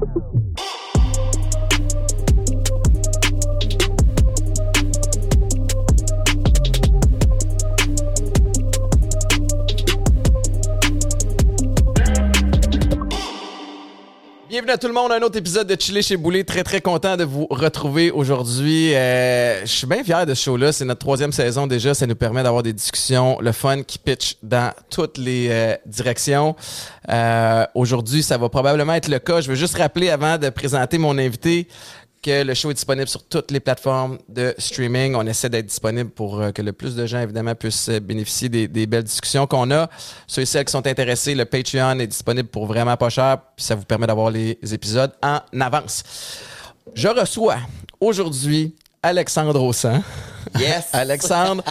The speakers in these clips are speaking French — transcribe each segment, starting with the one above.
now. Bienvenue à tout le monde un autre épisode de Chili chez Boulet. Très, très content de vous retrouver aujourd'hui. Euh, je suis bien fier de ce show-là. C'est notre troisième saison déjà. Ça nous permet d'avoir des discussions, le fun qui pitch dans toutes les euh, directions. Euh, aujourd'hui, ça va probablement être le cas. Je veux juste rappeler avant de présenter mon invité que le show est disponible sur toutes les plateformes de streaming. On essaie d'être disponible pour euh, que le plus de gens, évidemment, puissent euh, bénéficier des, des belles discussions qu'on a. Ceux et celles qui sont intéressés, le Patreon est disponible pour vraiment pas cher, puis ça vous permet d'avoir les épisodes en avance. Je reçois aujourd'hui Alexandre Aussan. Yes! Alexandre,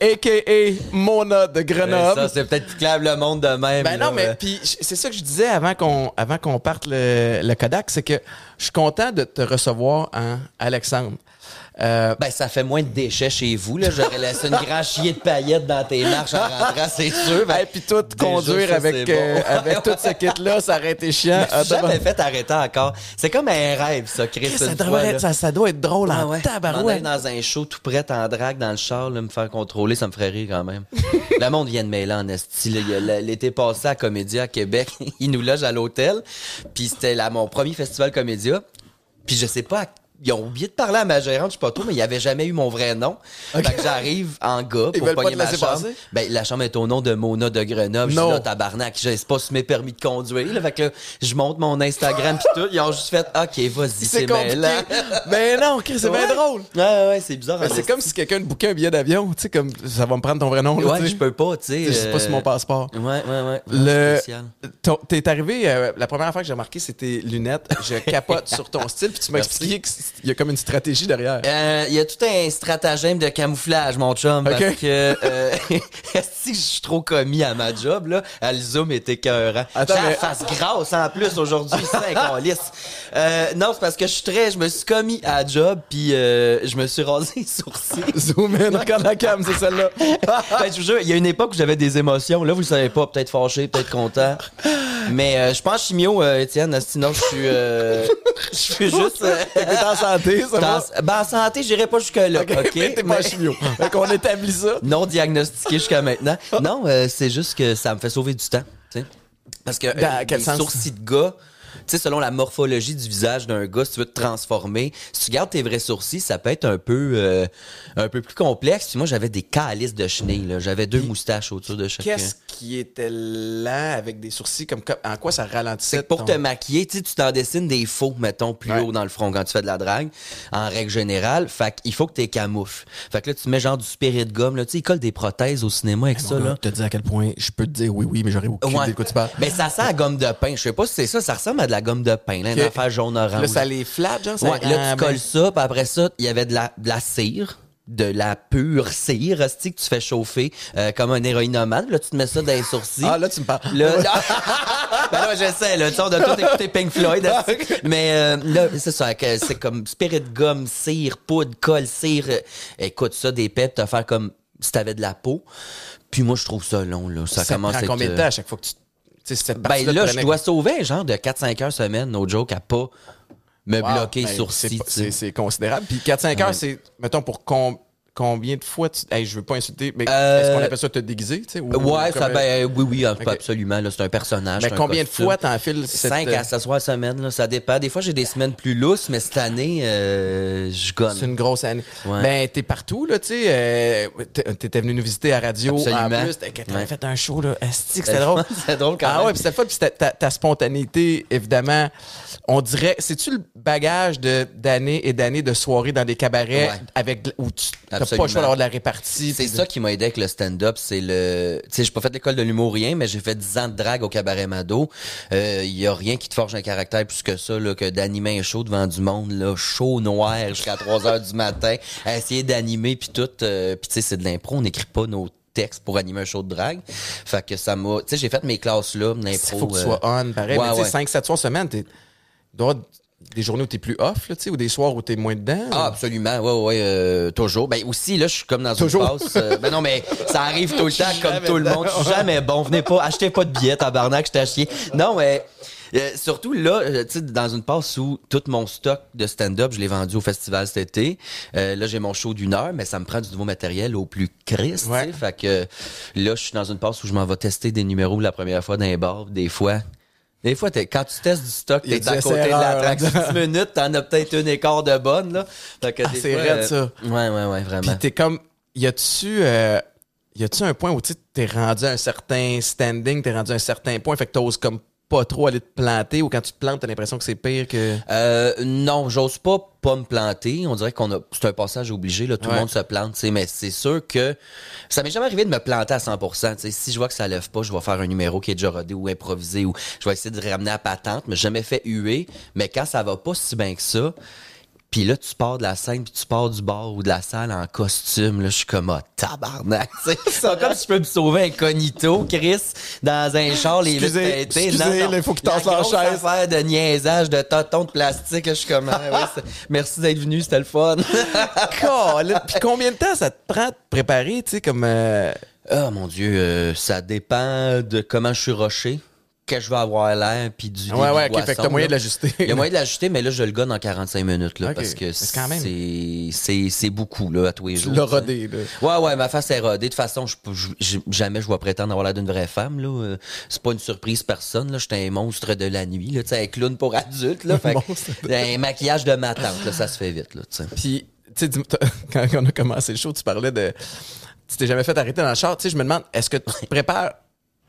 a.k.a. Mona de Grenoble. Ça, c'est peut-être clair le monde de même. Ben là. non, mais puis j- c'est ça que je disais avant qu'on avant qu'on parte le, le Kodak, c'est que je suis content de te recevoir, hein, Alexandre. Euh, Ben, ça fait moins de déchets chez vous, là. J'aurais laissé une grande chier de paillettes dans tes marches en rentrant, c'est sûr. Ben, et puis tout déjà, conduire ça, avec bon. euh, avec tout ce kit là, ça aurait été chiant. Ah, jamais fait arrêter encore. C'est comme un rêve, ça, Chris. ça, doit fois, être, ça, ça doit être drôle Ah en ouais. tabarouette. Dans un show tout prêt en drague dans le char, là, me faire contrôler, ça me ferait rire quand même. le monde vient de mêler en esti. L'été passé à Comédia à Québec, ils nous logent à l'hôtel. Puis c'était là mon premier festival Comédia. Puis je sais pas, à- ils ont oublié de parler à ma gérante, je sais pas trop, mais il y avait jamais eu mon vrai nom. Fait que j'arrive en gars pour pas pogner te ma chambre. passer? Ben, la chambre est au nom de Mona de Grenoble. Je Non. suis là, tabarnak. Je sais pas sur mes permis de conduire. Là. Fait que là, je monte mon Instagram pis tout. Ils ont juste fait, OK, vas-y, C'est mêlant. Mais non, Chris, c'est bien drôle. Ouais, ouais, ouais, c'est bizarre. C'est comme si quelqu'un bouquait un billet d'avion, tu sais comme ça va me prendre ton vrai nom là, Ouais, je peux pas, tu sais. Je sais pas euh, sur mon passeport. Ouais, ouais, ouais. Le t'es arrivé euh, la première fois que j'ai remarqué c'était lunettes. Je capote sur ton style puis tu m'as expliqué qu'il y a comme une stratégie derrière. Euh, Il y a tout un stratagème de camouflage, mon chum, Ok. parce que euh, si je suis trop commis à ma job, là, à le zoom était écœurant. Attends, J'ai la mais- face grasse en plus aujourd'hui, c'est. Euh, non, c'est parce que je suis très, je me suis commis à la job, puis euh, je me suis rasé les sourcils. Zoom in, regarde la cam, c'est celle-là. Ben, je vous jure, il y a une époque où j'avais des émotions. Là, vous le savez pas, peut-être fâché, peut-être content. Mais euh, je pense chimio, euh, Étienne, sinon je suis, euh, je suis juste. En santé, ça va? ben, en santé, j'irai pas jusque-là. OK? Mais t'es pas Mais- chimio. Fait qu'on établit ça. non diagnostiqué jusqu'à maintenant. Non, euh, c'est juste que ça me fait sauver du temps. tu sais. Parce que Dans euh, quel les sens? sourcils de gars, sais, selon la morphologie du visage d'un gars, si tu veux te transformer, si tu gardes tes vrais sourcils, ça peut être un peu, euh, un peu plus complexe. Puis moi, j'avais des calices de chenilles. là. J'avais deux moustaches autour de chacun. Qu'est-ce qui était là avec des sourcils comme en quoi ça ralentissait pour ton- te maquiller, tu sais, tu t'en dessines des faux, mettons, plus Ouais. haut dans le front quand tu fais de la drague, en règle générale. Fait qu'il faut que t'es camoufles. Fait que là, tu mets genre du spirit de gomme, là, tu sais, ils collent des prothèses au cinéma avec ça, gars, là. te dis à quel point je peux te dire oui oui mais j'aurais aucune Ouais. idée de quoi tu parles. Mais ça sent la gomme de pain. Je sais pas si c'est ça. Ça ressemble à de la gomme de pain, là, une affaire jaune-orange. Là ça les flatte genre ça Ouais, là, tu colles ça, puis après ça, il y avait de la, de la cire. De la pure cire, que tu fais chauffer euh, comme un héroïnomane. Là, tu te mets ça dans les sourcils. Ah là tu me parles. Là, là, ben là, j'essaie, là. Tu sais, on a tout écouté Pink Floyd. Mais euh, là, c'est ça. C'est comme spirit gomme, cire, poudre, colle, cire. Euh, Écoute, ça, des pets, te faire comme si t'avais de la peau. Puis moi, je trouve ça long, là. Ça, ça commence prend à être, combien de temps à chaque fois que tu cette ben là, je dois sauver un genre de 4-5 heures semaine, no joke, à pas me bloquer sur site. c'est considérable. Puis 4 5 heures c'est mettons pour com- combien de fois tu hey, je veux pas insulter mais Euh, est-ce qu'on appelle ça te déguiser tu sais ou- Ouais, ou ça, comme- ben oui, oui, Ok. absolument. C'est un personnage. mais combien de fois t'enfiles cette 5 euh, à 7 soirs semaine, là, ça dépend. Des fois, j'ai des semaines plus lousses, mais cette année, euh, je gonne. C'est une grosse année. Ouais. Ben, t'es partout, là, tu sais. euh, T'étais venu nous visiter à radio. Absolument. En plus, t'avais Ouais. fait un show, là. C'était drôle. C'est drôle quand Ah même. ouais, puis c'était fun. Puis c'était ta, ta spontanéité, évidemment. On dirait, c'est-tu le bagage d'années et d'années de soirées dans des cabarets Ouais. avec où tu t'as pas le choix d'avoir de la répartie. C'est ça qui m'a aidé avec le stand-up, c'est le... Tu sais, j'ai pas fait l'école de l'humour, rien, mais j'ai fait 10 ans de drague au cabaret Mado. Il y a rien qui te forge un caractère plus que ça, là, que d'animer un show devant du monde, là, chaud, noir, jusqu'à 3 heures du matin, à essayer d'animer, puis tout. euh, puis tu sais, c'est de l'impro, on n'écrit pas nos textes pour animer un show de drague. Fait que ça m'a... Tu sais, j'ai fait mes classes là, Il l'impro. faut que tu euh, sois on, pareil. ouais, mais tu sais, ouais. 5, 7 soirs semaine, il avoir des journées où t'es plus off, là, tu sais, ou des soirs où t'es moins dedans. Ah, absolument, ouais, ouais, euh, toujours. Ben aussi, là, je suis comme dans Toujours. une passe. euh, ben non, mais ça arrive tout le temps, comme tout le monde. Je suis jamais bon. Venez pas, achetez pas de billets, tabarnak, je t'ai chier. Non, mais Euh, surtout là, euh, tu sais, dans une passe où tout mon stock de stand-up, je l'ai vendu au festival cet été. Euh, là, j'ai mon show d'une heure, mais ça me prend du nouveau matériel au plus Christ. Ouais. tu sais. Fait que là, je suis dans une passe où je m'en vais tester des numéros la première fois dans les bars. Des fois. Des fois, quand tu testes du stock, t'es à côté de là-dedans. 10 minutes, t'en as peut-être un écart de bonne, là. Fait que Ah, c'est raide, euh, ça. Ouais, ouais, ouais, vraiment. Puis t'es comme, y a-tu, euh, y a-tu un point où tu t'es rendu à un certain standing, t'es rendu à un certain point, fait que t'oses comme pas trop aller te planter ou quand tu te plantes, t'as l'impression que c'est pire que. Euh, non, j'ose pas pas me planter. On dirait qu'on a, c'est un passage obligé, là. Tout Ouais. le monde se plante, mais c'est sûr que ça m'est jamais arrivé de me planter à 100%, tu sais. Si je vois que ça lève pas, je vais faire un numéro qui est déjà rodé ou improvisé ou je vais essayer de ramener à patente, mais jamais fait huer. Mais quand ça va pas si bien que ça, puis là, tu pars de la scène, puis tu pars du bar ou de la salle en costume. Là, je suis comme, ah, tabarnak. tu sais. C'est comme si je peux me sauver incognito, Chris, dans un char, les Excusez, il faut qu'il tasse La chaise. de niaisage, de tonton de plastique. là, Je suis comme, ah, ouais, merci d'être venu, c'était le fun. Puis combien de temps ça te prend de préparer, tu sais, comme. euh, Ah, mon Dieu, euh, ça dépend de comment je suis roché, que je vais avoir l'air, puis du. Ouais, ouais, ok, fait que t'as moyen de l'ajuster. Il y a moyen de l'ajuster, mais là, je le gagne en 45 minutes, là, parce que c'est beaucoup, là, à tous les Tu jours. l'as tu sais. rodé, là. Ouais, ouais, ma face est rodée. De toute façon, je, je- jamais je vais prétendre avoir l'air d'une vraie femme, là. Euh, C'est pas une surprise personne, là. J'étais un monstre de la nuit, là. Tu sais, un clown pour adultes, là. Fait que- monstre un maquillage de ma tante, là. Ça se fait vite, là, tu sais. Puis, tu sais, quand on a commencé le show, tu parlais de. Tu t'es jamais fait arrêter dans le char. Tu sais, je me demande, est-ce que tu te prépares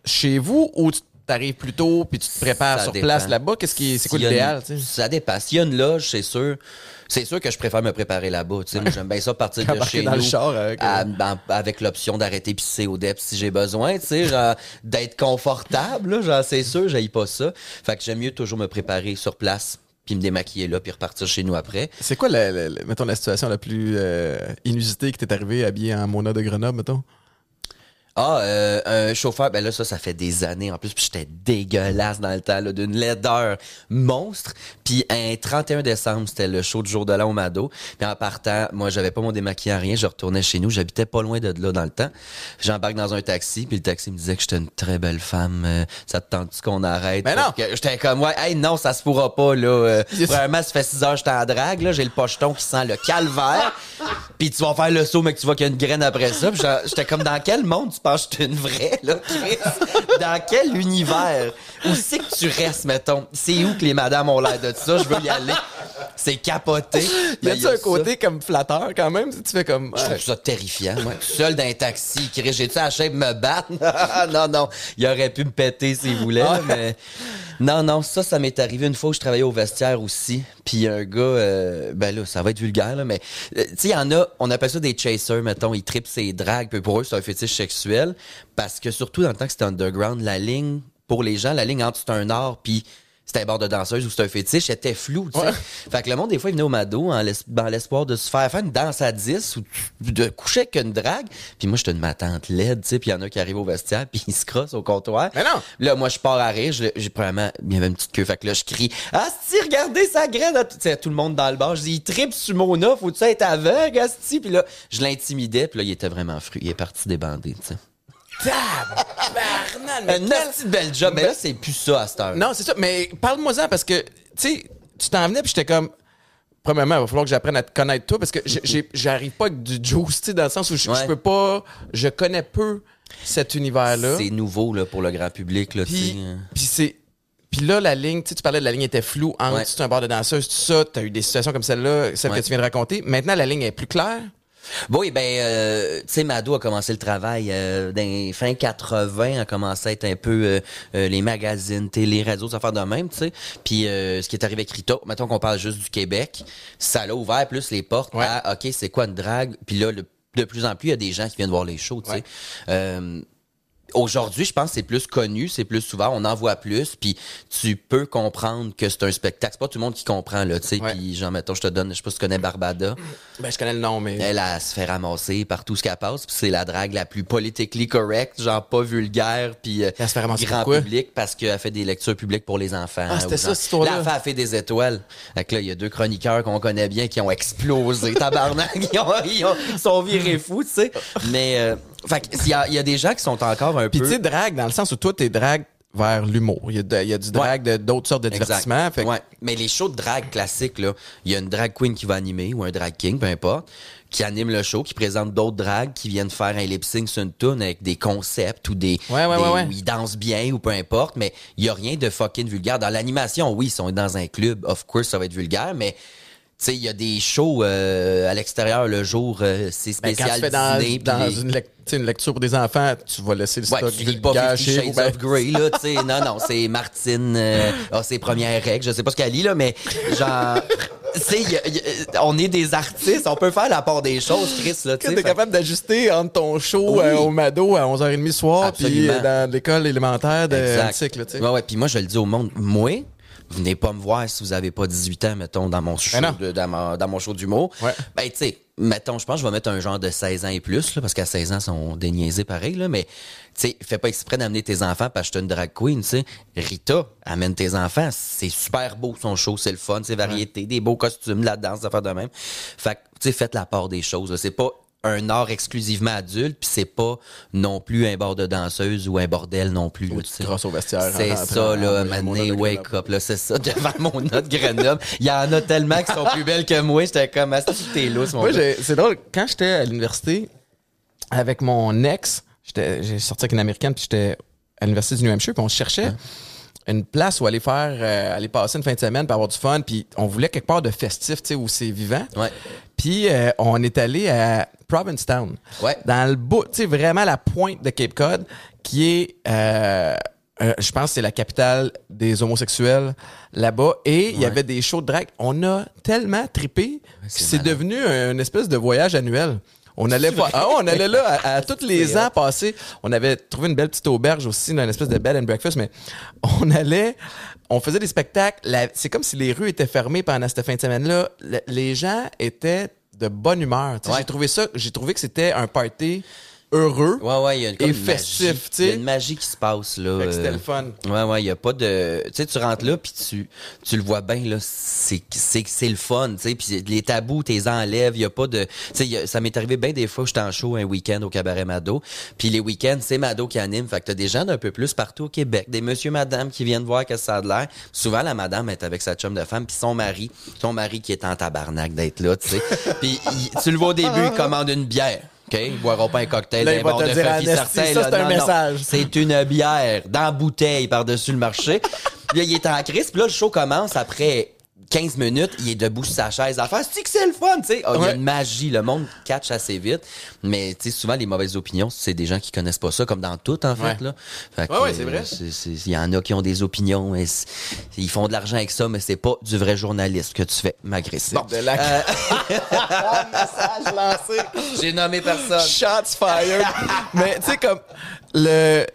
chez vous ou tu t'arrives plus tôt puis tu te prépares Ça sur dépend. place là-bas? Qu'est-ce qui, c'est quoi a l'idéal, une- tu sais? Ça dépend. S'il y a une loge, c'est sûr. C'est sûr que je préfère me préparer là-bas. tu sais. Moi, j'aime bien ça partir de chez dans nous. le char avec, euh, à- avec l'option d'arrêter pisser au DEP si j'ai besoin, tu sais, genre, d'être confortable, là, genre, c'est sûr, j'aille pas ça. Fait que j'aime mieux toujours me préparer sur place, puis me démaquiller là, puis repartir chez nous après. C'est quoi, la, la- la- mettons, la situation la plus euh, inusitée qui t'est arrivée habillé en Mona de Grenoble, mettons? Ah, euh, un chauffeur, ben là, ça, ça fait des années en plus, puis j'étais dégueulasse dans le temps, là, d'une laideur monstre. Puis un 31 décembre, c'était le show du jour de l'an au Mado. Puis en partant, moi, j'avais pas mon démaquillant, rien, je retournais chez nous, j'habitais pas loin de là dans le temps. J'embarque dans un taxi, puis le taxi me disait que j'étais une très belle femme. euh, ça te tente qu'on arrête? Mais non! J'étais comme, ouais, hey, non, ça se pourra pas, là. euh, vraiment, ça fait 6 heures j'étais en drague, là, j'ai le pocheton qui sent le calvaire. Puis tu vas faire le saut, mais que tu vois qu'il y a une graine après ça. J'étais comme, dans quel monde tu penses que je suis une vraie, là, Chris? Dans quel univers? Où c'est que tu restes, mettons? C'est où que les madames ont l'air de ça? Je veux y aller. C'est capoté. Y Ben, a-tu a un ça. côté comme flatteur quand même? Tu fais comme. Je trouve ça terrifiant, moi. Seul dans un taxi, Chris, j'ai-tu la shape de me battre? non, non. Il aurait pu me péter s'il voulait, mais... Non, non, ça, ça m'est arrivé une fois où je travaillais au vestiaire aussi. Puis un gars, euh, ben là, ça va être vulgaire, là, mais... euh, Tu sais, y en a, on appelle ça des chasers, mettons. Ils tripent ses dragues, puis pour eux, c'est un fétiche sexuel. Parce que surtout dans le temps que c'était underground, la ligne, pour les gens, la ligne entre c'est un art, puis c'était un bord de danseuse ou c'est un fétiche, était flou, tu sais. Ouais. Fait que le monde, des fois, il venait au Mado en dans l'espoir de se faire faire une danse à 10 ou de coucher avec une drague. Puis moi, j'étais une matante laide, tu sais. Puis il y en a qui arrivent au vestiaire, puis ils se crossent au comptoir. Mais non! Là, moi, je pars à rire. J'ai probablement, il y avait une petite queue. Fait que là, je crie, ah, si, regardez sa graine tout, tu sais, à tout le monde dans le bar. Je dis, il tripe sur mon offre, faut-tu être aveugle, asti? Puis là, je l'intimidais, puis là, il était vraiment fru. Il est parti débandé, tu sais. Tabarnak, petite belle job. Mais là, c'est plus ça à cette heure. Non, c'est ça. Mais parle-moi-en parce que, tu sais, tu t'en venais puis j'étais comme. Premièrement, il va falloir que j'apprenne à te connaître toi parce que j'arrive pas avec du juice, tu sais, dans le sens où je, peux pas. Je connais peu cet univers-là. C'est nouveau, là, pour le grand public, là. Puis, puis c'est. Puis là, la ligne, tu parlais de la ligne était floue entre Ouais. un bar de danseuse, tout ça. Tu as eu des situations comme celle-là, celle Ouais. que tu viens de raconter. Maintenant, la ligne est plus claire. Oui, ben, euh, tu sais, Mado a commencé le travail euh, dans les fin 80, a commencé à être un peu euh, euh, les magazines, télé, radio, ça faire de même, tu sais. Puis euh, ce qui est arrivé avec Rita, mettons qu'on parle juste du Québec, ça l'a ouvert plus les portes Ouais. à, OK, c'est quoi une drague? Puis là, le- de plus en plus, il y a des gens qui viennent voir les shows, tu sais. Ouais. Aujourd'hui, je pense que c'est plus connu, c'est plus souvent, on en voit plus, puis tu peux comprendre que c'est un spectacle. C'est pas tout le monde qui comprend, là, tu sais. Puis, genre, mettons, je te donne, je sais pas si tu connais Barbada. Ben, je connais le nom, mais. Elle, elle se fait ramasser par tout ce qu'elle passe, puis c'est la drague la plus politically correct, genre pas vulgaire, puis euh, Elle se fait ramasser grand pourquoi? public parce qu'elle fait des lectures publiques pour les enfants. Ah, c'était ça, cette histoire-là? Là, elle fait, des étoiles. Fait que là, il y a deux chroniqueurs qu'on connaît bien qui ont explosé, tabarnak, ils, ont, ils, ont- ils sont virés fous, tu sais. Mais, euh, fait que, il y a, il y a des gens qui sont encore un Puis peu... tu sais, drague, dans le sens où toi, t'es drague vers l'humour. Il y a, y du drag de d'autres sortes de divertissements. Fait que- Ouais. Mais les shows de drag classiques, là, il y a une drag queen qui va animer ou un drag king, peu importe, qui anime le show, qui présente d'autres drags qui viennent faire un lip sync sur une tune avec des concepts ou des, Ouais, ouais, des- où ils dansent bien ou peu importe, mais il y a rien de fucking vulgaire. Dans l'animation, oui, ils sont dans un club, of course, ça va être vulgaire, mais tu sais, il y a des shows euh, à l'extérieur le jour, euh, c'est Ben, quand spécial tu fais dans, les- une, lec- lecture pour des enfants, tu vas laisser le Ouais, stock tu lis pas chez Shades. Ben, of Grey, là, tu sais. Non, non, c'est Martine, euh, a ses premières règles. Je sais pas ce qu'elle lit, là, mais genre, tu on est des artistes, on peut faire la part des choses, Chris, là, tu Fait- capable d'ajuster entre ton show Oui. euh, au Mado à 11h30 le soir, puis euh, dans l'école élémentaire de sais. Ouais, ouais. Puis moi, je le dis au monde, moi, venez pas me voir si vous avez pas 18 ans, mettons, dans mon show, de- dans, mon, dans mon show d'humour. Ouais. Ben, tu sais, mettons, je pense que je vais mettre un genre de 16 ans et plus, là, parce qu'à 16 ans, ils sont déniaisés pareil, là, mais, tu sais, fais pas exprès d'amener tes enfants parce que je une drag queen, tu sais. Rita, amène tes enfants. C'est super beau, son show, c'est le fun, c'est variété, des beaux costumes, la danse, affaires de même. Fait que, tu sais, faites la part des choses. C'est pas un art exclusivement adulte, puis c'est pas non plus un bord de danseuse ou un bordel non plus. Ou tu au vestiaire C'est ça, là, Mané, wake up, là, c'est ça, devant mon autre Grenoble. Il y en a tellement qui sont plus belles que moi, j'étais comme, ah, t'es lousse, mon c'est drôle, quand j'étais à l'université avec mon ex, j'étais- j'ai sorti avec une américaine, puis j'étais à l'université du New Hampshire, puis on cherchait une place où aller faire, euh, aller passer une fin de semaine, pour avoir du fun, puis on voulait quelque part de festif, tu sais, où c'est vivant. Ouais. Puis euh, on est allé à Provincetown. Ouais. Dans le bout, tu sais, vraiment la pointe de Cape Cod, qui est, euh, euh, je pense, que c'est la capitale des homosexuels là-bas. Et il y avait des shows de drag. On a tellement trippé que c'est devenu une espèce de voyage annuel. On allait, pas, ah, on allait là à, à tous les ans passer. On avait trouvé une belle petite auberge aussi, dans une espèce de bed and breakfast, mais on allait, on faisait des spectacles. La- C'est comme si les rues étaient fermées pendant cette fin de semaine-là. Le- Les gens étaient de bonne humeur. Ouais. J'ai trouvé ça, j'ai trouvé que c'était un party heureux. Ouais, ouais, il y a une, Et festif. Il y a une magie qui se passe, là. Fait que c'était euh, le fun. Ouais, ouais, il y a pas de. Tu sais, tu rentres là, puis tu, tu le vois bien, là. C'est, c'est, c'est le fun, tu sais. Puis les tabous, t'es enlèves. Il y a pas de. Tu sais, ça m'est arrivé bien des fois, j'étais en show un week-end au Cabaret Mado. Puis les week-ends, c'est Mado qui anime. Fait que t'as des gens d'un peu plus partout au Québec. Des monsieur, madame qui viennent voir que ça a de l'air. Souvent, la madame est avec sa chum de femme, puis son mari. Son mari qui est en tabarnak d'être là, tu sais. puis tu le vois au début, il commande une bière. OK? Ils boiront pas un cocktail Là, te de Ernesti, certain, ça, là. c'est un Non, message. C'est une bière dans la bouteille par-dessus le marché. Là, il est en crise. Puis là, le show commence après 15 minutes. Il est debout sur sa chaise à faire. C'est que c'est le fun, tu sais? Ah, Il y a une magie. Le monde catch assez vite. Mais, tu sais, souvent, les mauvaises opinions, c'est des gens qui connaissent pas ça, comme dans tout, en fait, là. Fait que, Ouais, ouais, c'est vrai. Il y en a qui ont des opinions. Et ils font de l'argent avec ça, mais c'est pas du vrai journalisme que tu fais m'agresser. De la... Euh, message lancé. J'ai nommé personne. Shots fired. Mais tu sais, comme, le.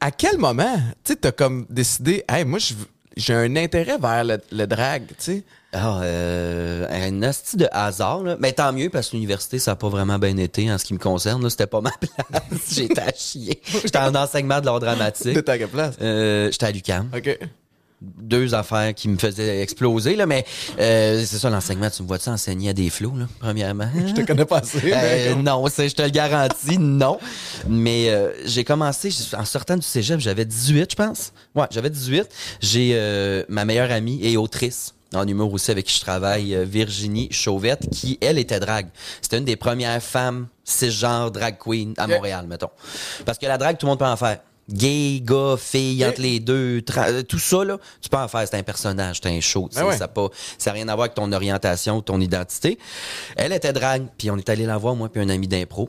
À quel moment, tu sais, t'as comme décidé, hey, moi, je veux- j'ai un intérêt vers le, le drag, tu sais. Ah, euh, un asti de hasard, là. Mais tant mieux, parce que l'université, ça n'a pas vraiment bien été en ce qui me concerne. là. C'était pas ma place. J'étais à chier. J'étais en enseignement de l'art dramatique. De ta place. Euh, J'étais à l'UQAM. OK. Deux affaires qui me faisaient exploser, là. Mais euh, c'est ça, l'enseignement. Tu me vois-tu enseigner à des flots, là, premièrement? Je te connais pas assez. mais- Euh, non, c'est- je te le garantis, non. Mais euh, j'ai commencé, en sortant du cégep, j'avais 18, je pense. Ouais, j'avais 18. J'ai euh, ma meilleure amie et autrice en humour aussi avec qui je travaille, euh, Virginie Chauvette, qui, elle, était drague. C'était une des premières femmes cisgenres drag queen à. Montréal, mettons. Parce que la drague, tout le monde peut en faire. Gay, gars, fille, entre les deux, euh, tout ça, là, tu peux en faire. C'est un personnage, c'est un show. Ben ouais. Ça n'a rien à voir avec ton orientation ou ton identité. Elle était drague, puis on est allé la voir, moi, puis un ami d'impro.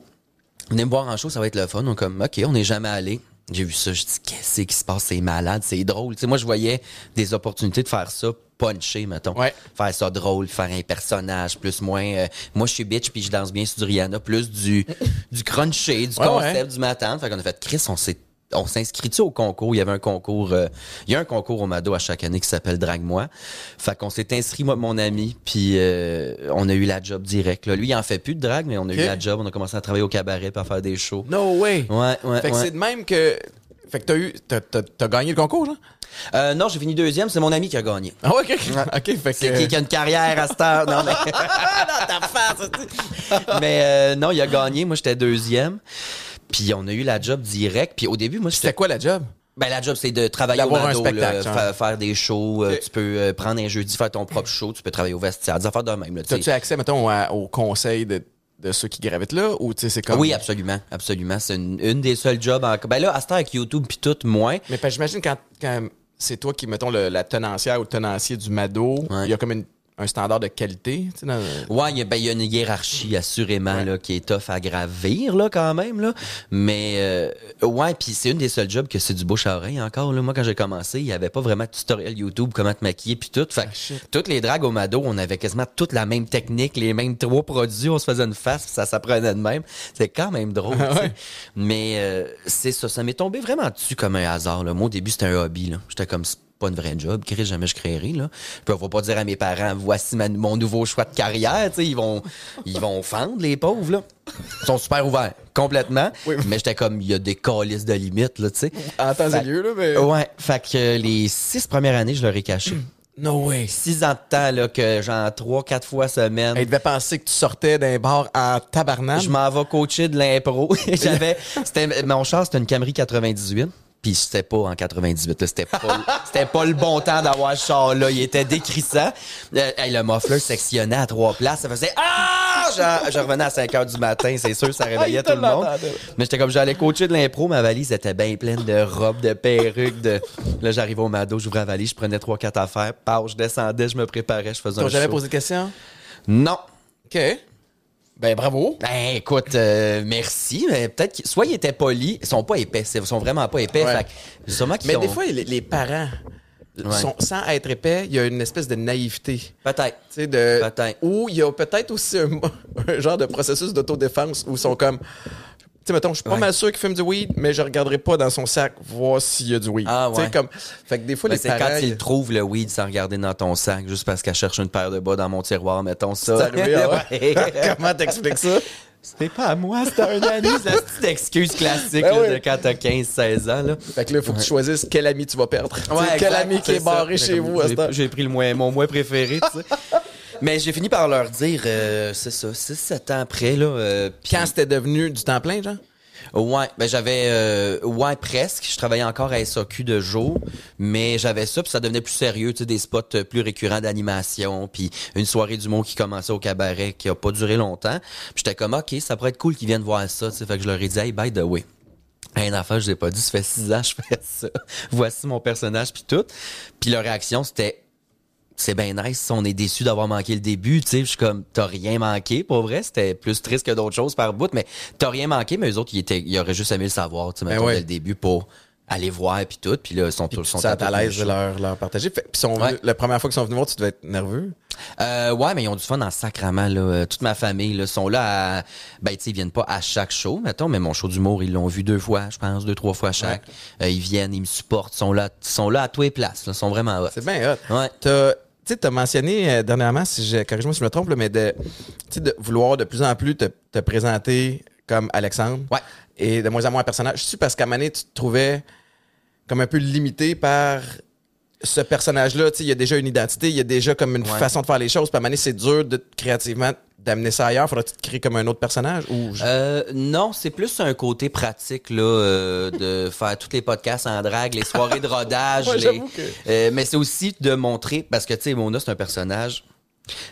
Venez me voir en show, ça va être le fun. On est comme, OK, on n'est jamais allé. J'ai vu ça, je dis, qu'est-ce qui se passe? C'est malade, c'est drôle. Tu sais, moi, je voyais des opportunités de faire ça puncher, mettons. Ouais. Faire ça drôle, faire un personnage, plus moins. euh, moi, je suis bitch, puis je danse bien sur du Rihanna, plus du, du crunché, du Ouais, concept, ouais. du matin. Fait qu'on a fait, Chris, on s'est on s'inscrit-tu au concours? Il y avait un concours, euh, il y a un concours au Mado à chaque année qui s'appelle Drague-moi. Fait qu'on s'est inscrit, moi, mon ami, puis euh, on a eu la job direct. Là. Lui, il en fait plus de drague, mais on a eu la job. On a commencé à travailler au cabaret, à faire des shows. No way. Ouais, ouais, Fait que ouais. c'est de même que. Fait que t'as eu. T'as, t'as- t'as gagné le concours, là? Euh, non, j'ai fini deuxième. C'est mon ami qui a gagné. Ah, ouais, OK. OK, fait C'est que. qui qui a une carrière à cette heure. Non, mais... ta face, mais euh, non, il a gagné. Moi, j'étais deuxième. Puis on a eu la job direct. Puis au début, moi, C'était quoi la job? Ben, la job, c'est de travailler au D'avoir un là, faire des shows. euh, tu peux euh, prendre un jeudi, faire ton propre show. Tu peux travailler au vestiaire, des affaires de même. Là, tu sais. T'as-tu accès, mettons, à- au conseil de, de ceux qui gravitent là ou tu sais, c'est comme. Oui, absolument. Absolument. C'est une, une des seuls jobs. En... Ben là, à ce temps, avec YouTube puis tout, moins. Mais j'imagine quand, quand c'est toi qui, mettons, le- la tenancière ou le tenancier du Mado, il Ouais. y a comme une- un standard de qualité. tu sais, dans- Ouais, il y, a- ben, il y a une hiérarchie assurément là, qui est tough à gravir là, quand même. Là. Mais euh, ouais, puis c'est une des seuls jobs que c'est du bouche à oreille encore. Là. Moi, quand j'ai commencé, il y avait pas vraiment de tutoriel YouTube, comment te maquiller puis tout. Fait shit. toutes les dragues au Mado, on avait quasiment toute la même technique, les mêmes trois produits, on se faisait une face, ça s'apprenait de même. C'est quand même drôle. tu sais. Ouais. Mais euh, c'est ça, ça m'est tombé vraiment dessus comme un hasard. Là. Moi, au début, c'était un hobby. là. J'étais comme pas une vraie job, Chris, jamais je créerai. Là. Puis on va pas dire à mes parents, voici ma- mon nouveau choix de carrière. tu sais, Ils vont, ils vont fendre, les pauvres. Là. Ils sont super ouverts, complètement. Mais j'étais comme, il y a des calices de limites. Là, tu sais. En temps et lieu, là, mais. Ouais, fait que les six premières années, je leur ai caché. No way. Six ans de temps, là, que genre trois, quatre fois semaine. Elle devait penser que tu sortais d'un bar en tabarnak. Je m'en vais coacher de l'impro. J'avais, c'était, mon char, c'était une Camry 98. Puis c'était pas en 98, là. c'était pas, c'était pas le bon temps d'avoir ce char-là. Il était décrissant. Euh, hey, le muffler sectionnait à trois places. Ça faisait Ah! Je, je revenais à 5 heures du matin, c'est sûr, ça réveillait Ah, il tout le monde. Mais j'étais comme j'allais coacher de l'impro, ma valise était bien pleine de robes, de perruques, de. Là, j'arrivais au Mado, j'ouvrais la valise, je prenais trois, quatre affaires, paf, je descendais, je me préparais, je faisais T'as un jamais show. posé de question? Non. OK. Ben, bravo. Ben écoute, euh, merci. Mais peut-être qu'ils soit ils étaient polis, ils sont pas épais, ils sont vraiment pas épais. Ouais. Fait que sûrement qu'ils Mais des fois, les, les parents, Ouais. sont, sans être épais, il y a une espèce de naïveté. peut-être. Tu sais, de. Peut-être. Ou il y a peut-être aussi un, un genre de processus d'autodéfense où ils sont comme. Sais, mettons, je suis pas Ouais. mal sûr qu'il fume du weed, mais je regarderai pas dans son sac voir s'il y a du weed. Ah, Tu sais, ouais. comme. Fait que des fois, Ben, les c'est quand ils trouvent le weed sans regarder dans ton sac, juste parce qu'elle cherche une paire de bas dans mon tiroir, mettons ça. Arrivé, ouais? Ouais. Comment t'expliques ça? C'était pas à moi, c'était un ami. C'est une petite excuse classique Ben là, oui. de quand t'as 15-16 ans. Là. Fait que là, il faut que tu choisisses quel ami tu vas perdre. Tu sais, quel exact, ami qui est barré ça. chez vous j'ai- pris le moins, mon moins préféré, tu sais. Mais j'ai fini par leur dire, euh, c'est ça, 6-7 ans après, là. euh, puis- Quand c'était devenu du temps plein, genre? Ouais, ben j'avais euh, ouais presque, je travaillais encore à SAQ de jour, mais j'avais ça puis ça devenait plus sérieux, tu sais des spots euh, plus récurrents d'animation, puis une soirée d'humour qui commençait au cabaret qui a pas duré longtemps. Puis j'étais comme OK, ça pourrait être cool qu'ils viennent voir ça, tu sais, fait que je leur ai dit hey by the way. Un affaire, je l'ai pas dit, ça fait six ans que je fais ça. Voici mon personnage puis tout. Puis leur réaction c'était c'est bien nice. On est déçu d'avoir manqué le début. Tu sais, je suis comme, t'as rien manqué, pour vrai. C'était plus triste que d'autres choses par bout, mais t'as rien manqué, mais eux autres, ils, étaient, ils auraient juste aimé le savoir, tu sais, ouais. dès le début pour aller voir puis tout. Puis là, ils sont tous sont à à l'aise de leur, leur partager. Puis sont Ouais. venus- la première fois qu'ils sont venus voir, tu devais être nerveux? Euh, ouais, mais ils ont du fun en sacrament, là. Euh, Toute ma famille, là, sont là à, ben, tu sais, ils viennent pas à chaque show, mettons, mais mon show d'humour, ils l'ont vu deux fois, je pense, deux, trois fois chaque. Euh, ils viennent, ils me supportent, ils sont là, ils sont là à tous les places, là, ils sont vraiment hot. C'est bien hot. Ouais. Tu sais, t'as mentionné euh, dernièrement, si je, corrige-moi si je me trompe, là, mais de, de vouloir de plus en plus te, te présenter comme Alexandre. Ouais. Et de moins en moins un personnage. Je suis parce qu'à un moment donné, tu te trouvais comme un peu limité par ce personnage-là. Tu sais, il y a déjà une identité, il y a déjà comme une Ouais. façon de faire les choses. Puis à un moment donné, c'est dur de créativement d'amener ça ailleurs. Faudrait-tu te créer comme un autre personnage ou je- Euh, non, c'est plus un côté pratique là, euh, de faire tous les podcasts en drague, les soirées de rodage. Ouais, les- que- Euh, mais c'est aussi de montrer, parce que tu sais, Mona, c'est un personnage.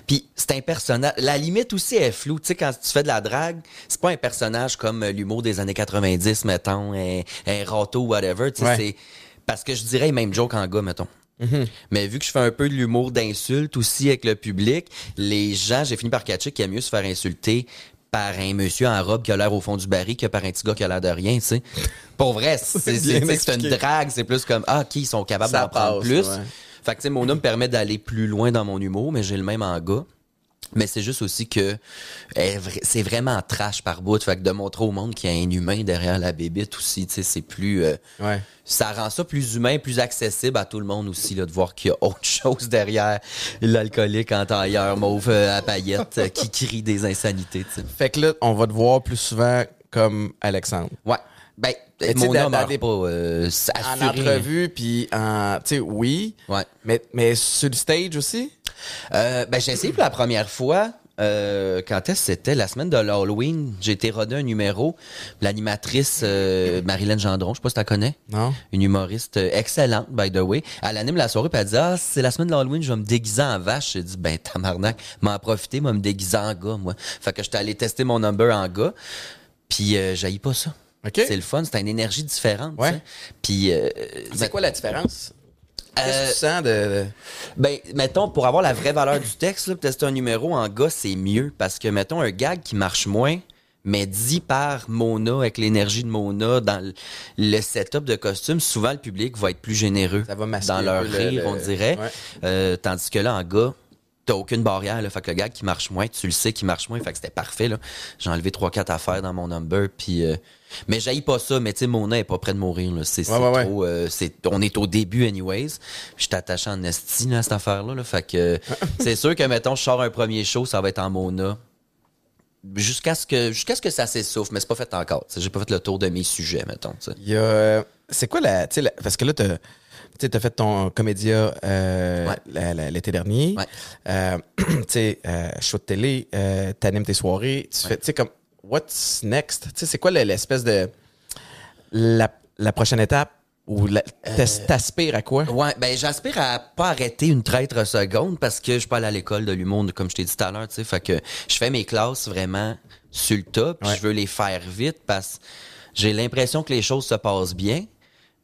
Puis c'est un personnage. La limite aussi est floue. Tu sais, quand tu fais de la drague, c'est pas un personnage comme euh, l'humour des années 90, mettons, un, un râteau, whatever. Tu sais, Ouais. c'est. Parce que je dirais même joke en gars, mettons. Mais vu que je fais un peu de l'humour d'insulte aussi avec le public, les gens, j'ai fini par catcher qu'il y a mieux se faire insulter par un monsieur en robe qui a l'air au fond du baril que par un petit gars qui a l'air de rien, tu sais. Pour vrai, c'est une drague, c'est plus comme, ah, OK, ils sont capables d'en prendre plus. ouais. Fait que, tu sais, mon homme permet d'aller plus loin dans mon humour, mais j'ai le même en gars. Mais c'est juste aussi que eh, c'est vraiment trash par bout. Fait que de montrer au monde qu'il y a un humain derrière la bébite aussi, c'est plus... euh, Ouais. ça rend ça plus humain, plus accessible à tout le monde aussi, là, de voir qu'il y a autre chose derrière l'alcoolique en tailleur mauve euh, à paillettes euh, qui crie des insanités. Fait que là, on va te voir plus souvent comme Alexandre. Ouais. Ben, Mais mon homme pas euh, En entrevue, puis en. Tu sais, oui. Ouais. Mais, mais sur le stage aussi? Euh, ben, j'ai essayé pour la première fois. Euh, quand est-ce que c'était? La semaine de l'Halloween, j'ai été rodé un numéro. L'animatrice euh, Marilyn Gendron, je sais pas si tu la connais. Non? Une humoriste excellente, by the way. Elle anime la soirée, puis elle dit Ah, c'est la semaine de l'Halloween, je vais me déguiser en vache. J'ai dit Ben, tabarnak, m'en profiter, moi, me déguiser en gars, moi. Fait que j'étais allé tester mon number en gars. Puis, euh, j'haïs pas ça. C'est le fun, c'est une énergie différente. Ouais. Puis, C'est quoi la différence? Qu'est-ce Euh, que tu sens de. ben, mettons, pour avoir la vraie valeur du texte, là, tester un numéro en gars, c'est mieux. Parce que, mettons, un gag qui marche moins, mais dit par Mona, avec l'énergie de Mona, dans le- le setup de costume, souvent le public va être plus généreux Ça va dans leur le- rire, le- on dirait. Ouais. Euh, tandis que là, en gars, t'as aucune barrière. Là, fait que le gag qui marche moins, tu le sais qui marche moins. Fait que c'était parfait. là. J'ai enlevé trois quatre affaires dans mon number. Puis, euh, mais j'haïs pas ça. Mais tu sais, Mona est pas près de mourir. Là. C'est, c'est Ouais, ouais, ouais. trop... euh, c'est, on est au début, anyways. Je suis attaché en esti, là, à cette affaire-là. Là. Fait que c'est sûr que, mettons, je sors un premier show, ça va être en Mona. Jusqu'à ce que jusqu'à ce que ça s'essouffle, mais c'est pas fait encore. J'ai pas fait le tour de mes sujets, mettons. Il y a. euh, C'est quoi la. tu sais, la- Parce que là, t'as. Tu sais, t'as fait ton comédia euh, Ouais. l'été dernier. Ouais. Euh, tu sais, euh, show de télé, euh, t'animes tes soirées. Tu fais, tu sais, comme, what's next? Tu sais, c'est quoi le- l'espèce de. La, la prochaine étape ou t'aspires à quoi? Ouais, ben j'aspire à pas arrêter une traître seconde parce que je suis pas allé à l'école de l'humour, comme je t'ai dit tout à l'heure, tu sais. Fait que je fais mes classes vraiment sur le top, je veux les faire vite parce que j'ai l'impression que les choses se passent bien.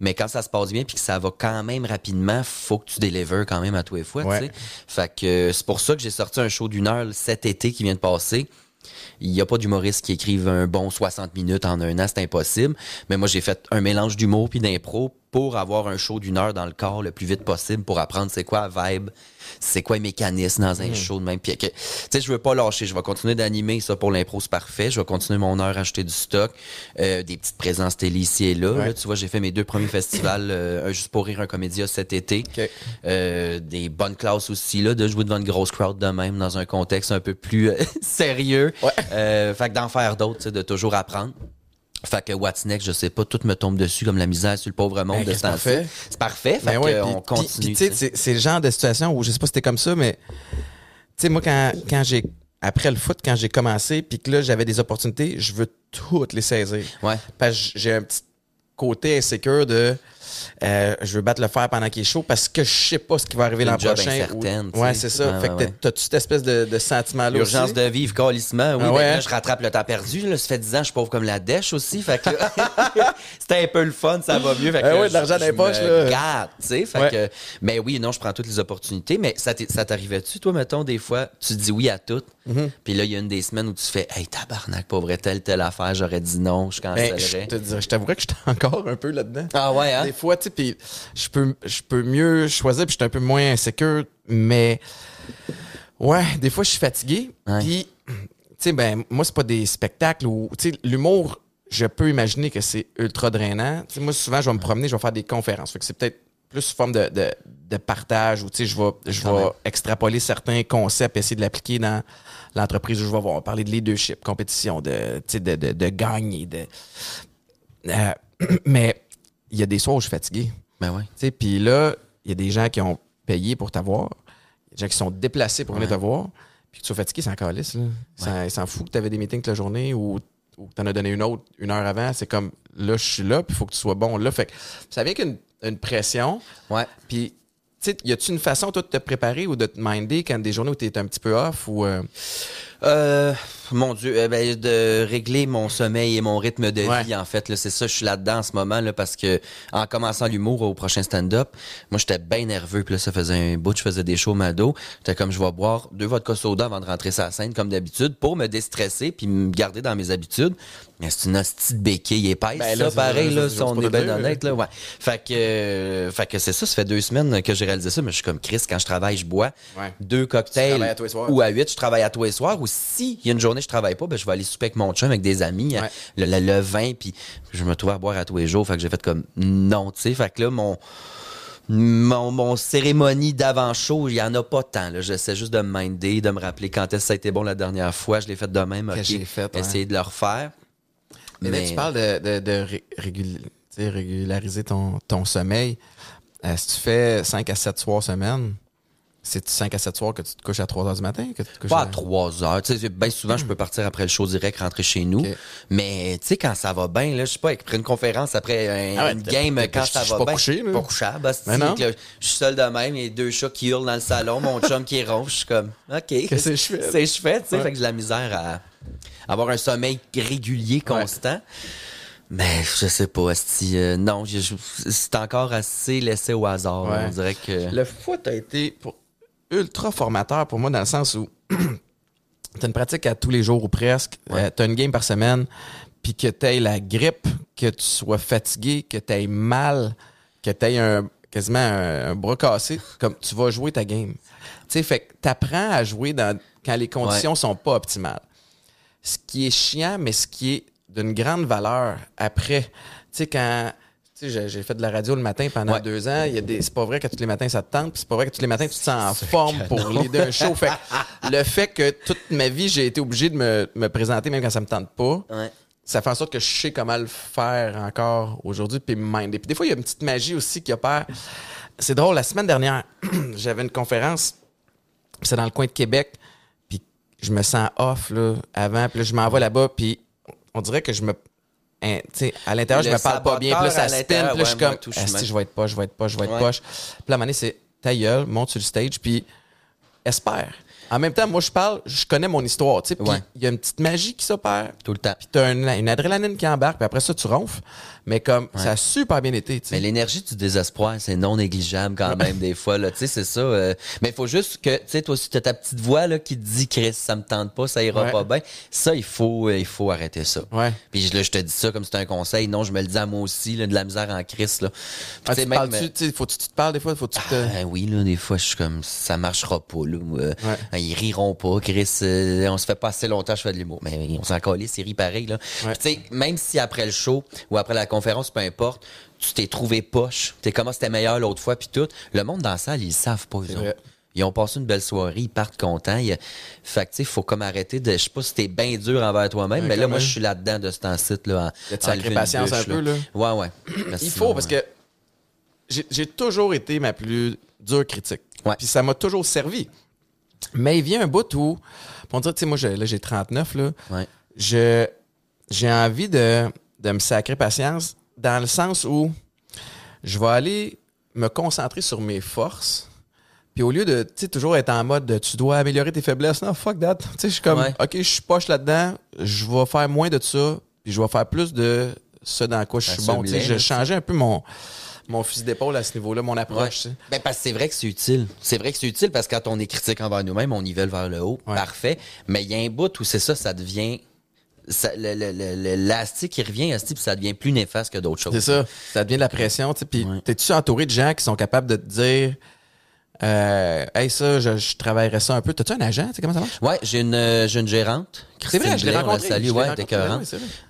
Mais quand ça se passe bien puis que ça va quand même rapidement, faut que tu délivres quand même à tous les fois, Ouais. Fait que euh, c'est pour ça que j'ai sorti un show d'une heure cet été qui vient de passer. Il n'y a pas d'humoristes qui écrivent un bon 60 minutes en un an, c'est impossible. Mais moi, j'ai fait un mélange d'humour puis d'impro pour avoir un show d'une heure dans le corps le plus vite possible pour apprendre c'est quoi vibe, c'est quoi les mécanismes dans un show de même. Puis tu sais, je veux pas lâcher. Je vais continuer d'animer ça pour l'impro, c'est parfait. Je vais continuer mon heure à acheter du stock, euh, des petites présences télé ici et là. Ouais. Là, tu vois, j'ai fait mes deux premiers festivals, euh, un juste pour rire, un comédia cet été. Euh, des bonnes classes aussi, là, de jouer devant une grosse crowd de même dans un contexte un peu plus euh, sérieux. Ouais. Euh, fait que d'en faire d'autres, de toujours apprendre. Fait que What's Next, je sais pas, tout me tombe dessus comme la misère sur le pauvre monde Ben, de c'est ce parfait. C'est parfait. Fait Ben ouais, puis- on puis- continue. c'est le genre de situation où je sais pas si c'était comme ça, mais tu sais, moi, quand, quand j'ai. Après le foot, quand j'ai commencé, puis que là, j'avais des opportunités, je veux toutes les saisir. Ouais. Parce que j'ai un petit côté insécure de. Euh, je veux battre le fer pendant qu'il est chaud parce que je sais pas ce qui va arriver l'an prochain. ou- Ouais, c'est ça. Ouais, fait ouais, que ouais. t'as- t'as-tu cette espèce de, de sentiment-là Urgence aussi? de vivre, calissement. Oui, Ah ben ouais, là, je rattrape le temps perdu. Là, ça fait 10 ans, je suis pauvre comme la dèche aussi. Fait que c'était un peu le fun, ça va mieux. Fait que Ah ouais, là, de l'argent dans les poches, tu sais. Fait Ouais. que, mais oui, non, je prends toutes les opportunités. Mais ça t'arrivait-tu, toi, mettons, des fois, tu dis oui à tout. Mm-hmm. Puis là, il y a une des semaines où tu fais, hey, tabarnak, pas vrai, telle, telle affaire, j'aurais dit non, je Ben, cancellerais. dirais, je t'avouerais que j'étais encore un peu là-dedans. Ah ouais, hein? Des fois, tu sais, puis je peux, je peux mieux choisir, puis je suis un peu moins insécure, mais ouais, des fois, je suis fatigué. Puis, tu sais, ben, moi, c'est pas des spectacles où, tu sais, l'humour, je peux imaginer que c'est ultra drainant. Tu sais, moi, souvent, je vais me promener, je vais faire des conférences. Fait que c'est peut-être plus sous forme de, de, de partage où, tu sais, je vais, je vais extrapoler certains concepts, essayer de l'appliquer dans l'entreprise où je vais voir, parler de leadership, compétition, de, tu sais, de, de, de gagner, de, euh, mais il y a des soirs où je suis fatigué. Ben ouais. Tu sais, Puis là, il y a des gens qui ont payé pour t'avoir. Il y a des gens qui sont déplacés pour venir Ouais. te voir. Puis que tu sois fatigué, c'est encore lisse. Ils s'en foutent que tu avais des meetings toute la journée ou, ou que tu en as donné une autre une heure avant. C'est comme là, je suis là, puis il faut que tu sois bon là. Fait que ça vient qu'une une pression. Ouais. Puis, tu sais, y a-tu une façon, toi, de te préparer ou de te minder quand des journées où tu es un petit peu off ou. euh, Euh, mon Dieu, euh, ben, de régler mon sommeil et mon rythme de Ouais. vie, en fait. là, C'est ça, je suis là-dedans en ce moment, là, parce que en commençant l'humour au prochain stand-up, moi, j'étais bien nerveux. Puis là, ça faisait un bout, je faisais des shows mado. J'étais comme, je vais boire deux vodka soda avant de rentrer sur la scène, comme d'habitude, pour me déstresser puis me garder dans mes habitudes. Mais c'est une hostie de béquille épaisse, Ben là, ça, pareil, là, si on est bien honnête, là, ouais. Fait que, euh, fait que c'est ça, ça fait deux semaines que j'ai réalisé ça, mais je suis comme Chris, quand je travaille, je bois Ouais. deux cocktails à ou à 8, je travaille à tous les soirs. Ou si il y a une journée je travaille pas, ben, je vais aller souper avec mon chum, avec des amis, Ouais. le, le, le vin, puis je me trouve à boire à tous les jours. Fait que j'ai fait comme non, tu sais. Fait que là, mon, mon, mon cérémonie d'avant-show, il y en a pas tant. Là. J'essaie juste de me minder, de me rappeler quand est-ce que ça a été bon la dernière fois. Je l'ai fait de même. Que ok. j'ai fait. Essayer de le refaire. Mais, là, tu parles de, de, régul- régulariser ton, ton sommeil. Euh, si tu fais 5 à 7 soirs semaine, c'est 5 à 7 soirs que tu te couches à 3 heures du matin? Que tu te couches Pas à 3 heures. Tu sais, bien souvent, je peux partir après le show direct, rentrer chez nous. Mais, tu sais, quand ça va bien, là, je sais pas, après une conférence, après un- Ah ouais, une game, quand ça je suis va pas bien. couché. Pas couchable, Je suis seul de même, il y a deux chats qui hurlent dans le salon, mon chum qui est ronge, je suis comme, OK. Qu'est-ce que je fais? C'est je fais, tu sais, Ouais. fait que j'ai de la misère à avoir un sommeil régulier, constant. Mais je sais pas, asti, euh, non, c'est encore assez laissé au hasard. On dirait que... Le foot a été pour- ultra formateur pour moi dans le sens où t'as une pratique à tous les jours ou presque, Ouais. euh, t'as une game par semaine, puis que t'aies la grippe, que tu sois fatigué, que t'aies mal, que t'aies un quasiment un, un bras cassé, comme tu vas jouer ta game. Tu sais, fait que t'apprends à jouer dans, quand les conditions sont pas optimales. Ce qui est chiant, mais ce qui est d'une grande valeur après. Tu sais, quand tu j'ai- fait de la radio le matin pendant Ouais. deux ans, il y a des, c'est pas vrai que tous les matins ça te tente, puis c'est pas vrai que tous les matins tu te sens en forme pour l'aider un show. Fait que le fait que toute ma vie, j'ai été obligé de me, me présenter même quand ça me tente pas, Ouais. ça fait en sorte que je sais comment le faire encore aujourd'hui, puis me minder. Puis des fois, il y a une petite magie aussi qui opère. C'est drôle, la semaine dernière, j'avais une conférence, c'est dans le coin de Québec, puis je me sens off là, avant, puis là, je m'en vais là-bas, puis on dirait que je me... hein, à l'intérieur, je me parle pas bien, puis là, ça spin, puis là, l'intérieur, je suis ouais, comme, tout, je vais être poche, je vais être poche, je vais être Ouais. poche. Puis donné, c'est ta gueule, monte sur le stage, puis espère. En même temps, moi, je parle, je connais mon histoire, tu sais, puis Ouais. il y a une petite magie qui s'opère. Tout le temps. Puis t'as une, une adrénaline qui embarque, puis après ça, tu ronfles. Mais comme, ça a super bien été, tu sais. Mais l'énergie du désespoir, c'est non négligeable quand même des fois. Là. Tu sais, c'est ça. euh, mais il faut juste que, tu sais, toi aussi, tu as ta petite voix là, qui te dit, Chris, ça me tente pas, ça ira Ouais. pas bien. Ça, il faut, euh, il faut arrêter ça. Ouais. Puis là, je te dis ça comme c'est un conseil. Non, je me le dis à moi aussi, là, de la misère en Chris. Là. Ah, tu tu même- tu sais, faut-tu que tu te parles des fois? Faut-tu te... Ah, oui, là, des fois, je suis comme, ça marchera pas, là. Euh. Ils riront pas, Chris. euh, on se fait pas assez longtemps, je fais de l'humour. Mais on s'en calait, c'est ri pareil, là. Ouais. Puis, même si après le show ou après la conférence, peu importe, tu t'es trouvé poche, t'es comment c'était meilleur l'autre fois, puis tout, le monde dans la salle, ils le savent pas, eux. Ils ont passé une belle soirée, ils partent contents. Il y a- Fait que, tu faut comme arrêter de, je sais pas si t'es bien dur envers toi-même, Ouais, mais là, moi, je suis là-dedans de ce temps-ci, là. à- De patience un peu, là. Ouais, ouais. Il faut, parce que j'ai j'ai toujours été ma plus dure critique. Ouais. Puis ça m'a toujours servi. Mais il vient un bout où, pour dire, tu sais, moi, je- là, j'ai 39, là. Ouais. Je, j'ai envie de, de me sacrer patience dans le sens où je vais aller me concentrer sur mes forces. Puis au lieu de, tu sais, toujours être en mode de, tu dois améliorer tes faiblesses, non, fuck that. Tu sais, je suis comme, Ouais. OK, je suis poche là-dedans, je vais faire moins de ça, puis je vais faire plus de ce dans quoi je suis bon. Tu sais, je changeais un peu mon, mon fusil d'épaule à ce niveau-là, mon Ouais. approche. tu sais. Ben parce que c'est vrai que c'est utile. C'est vrai que c'est utile parce que quand on est critique envers nous-mêmes, on nivelle vers le haut. Ouais. Parfait. Mais il y a un bout où c'est ça, ça devient. ça- le- le- le- le- L'élastique qui revient, asti, puis ça devient plus néfaste que d'autres choses. C'est ça. Ça devient de la pression. Puis Ouais. t'es-tu entouré de gens qui sont capables de te dire euh, Hey, ça, je, je travaillerais ça un peu. T'as-tu un agent? Comment ça marche? Ouais, j'ai une, euh, j'ai une gérante. C'est vrai, je l'ai on l'ai ouais.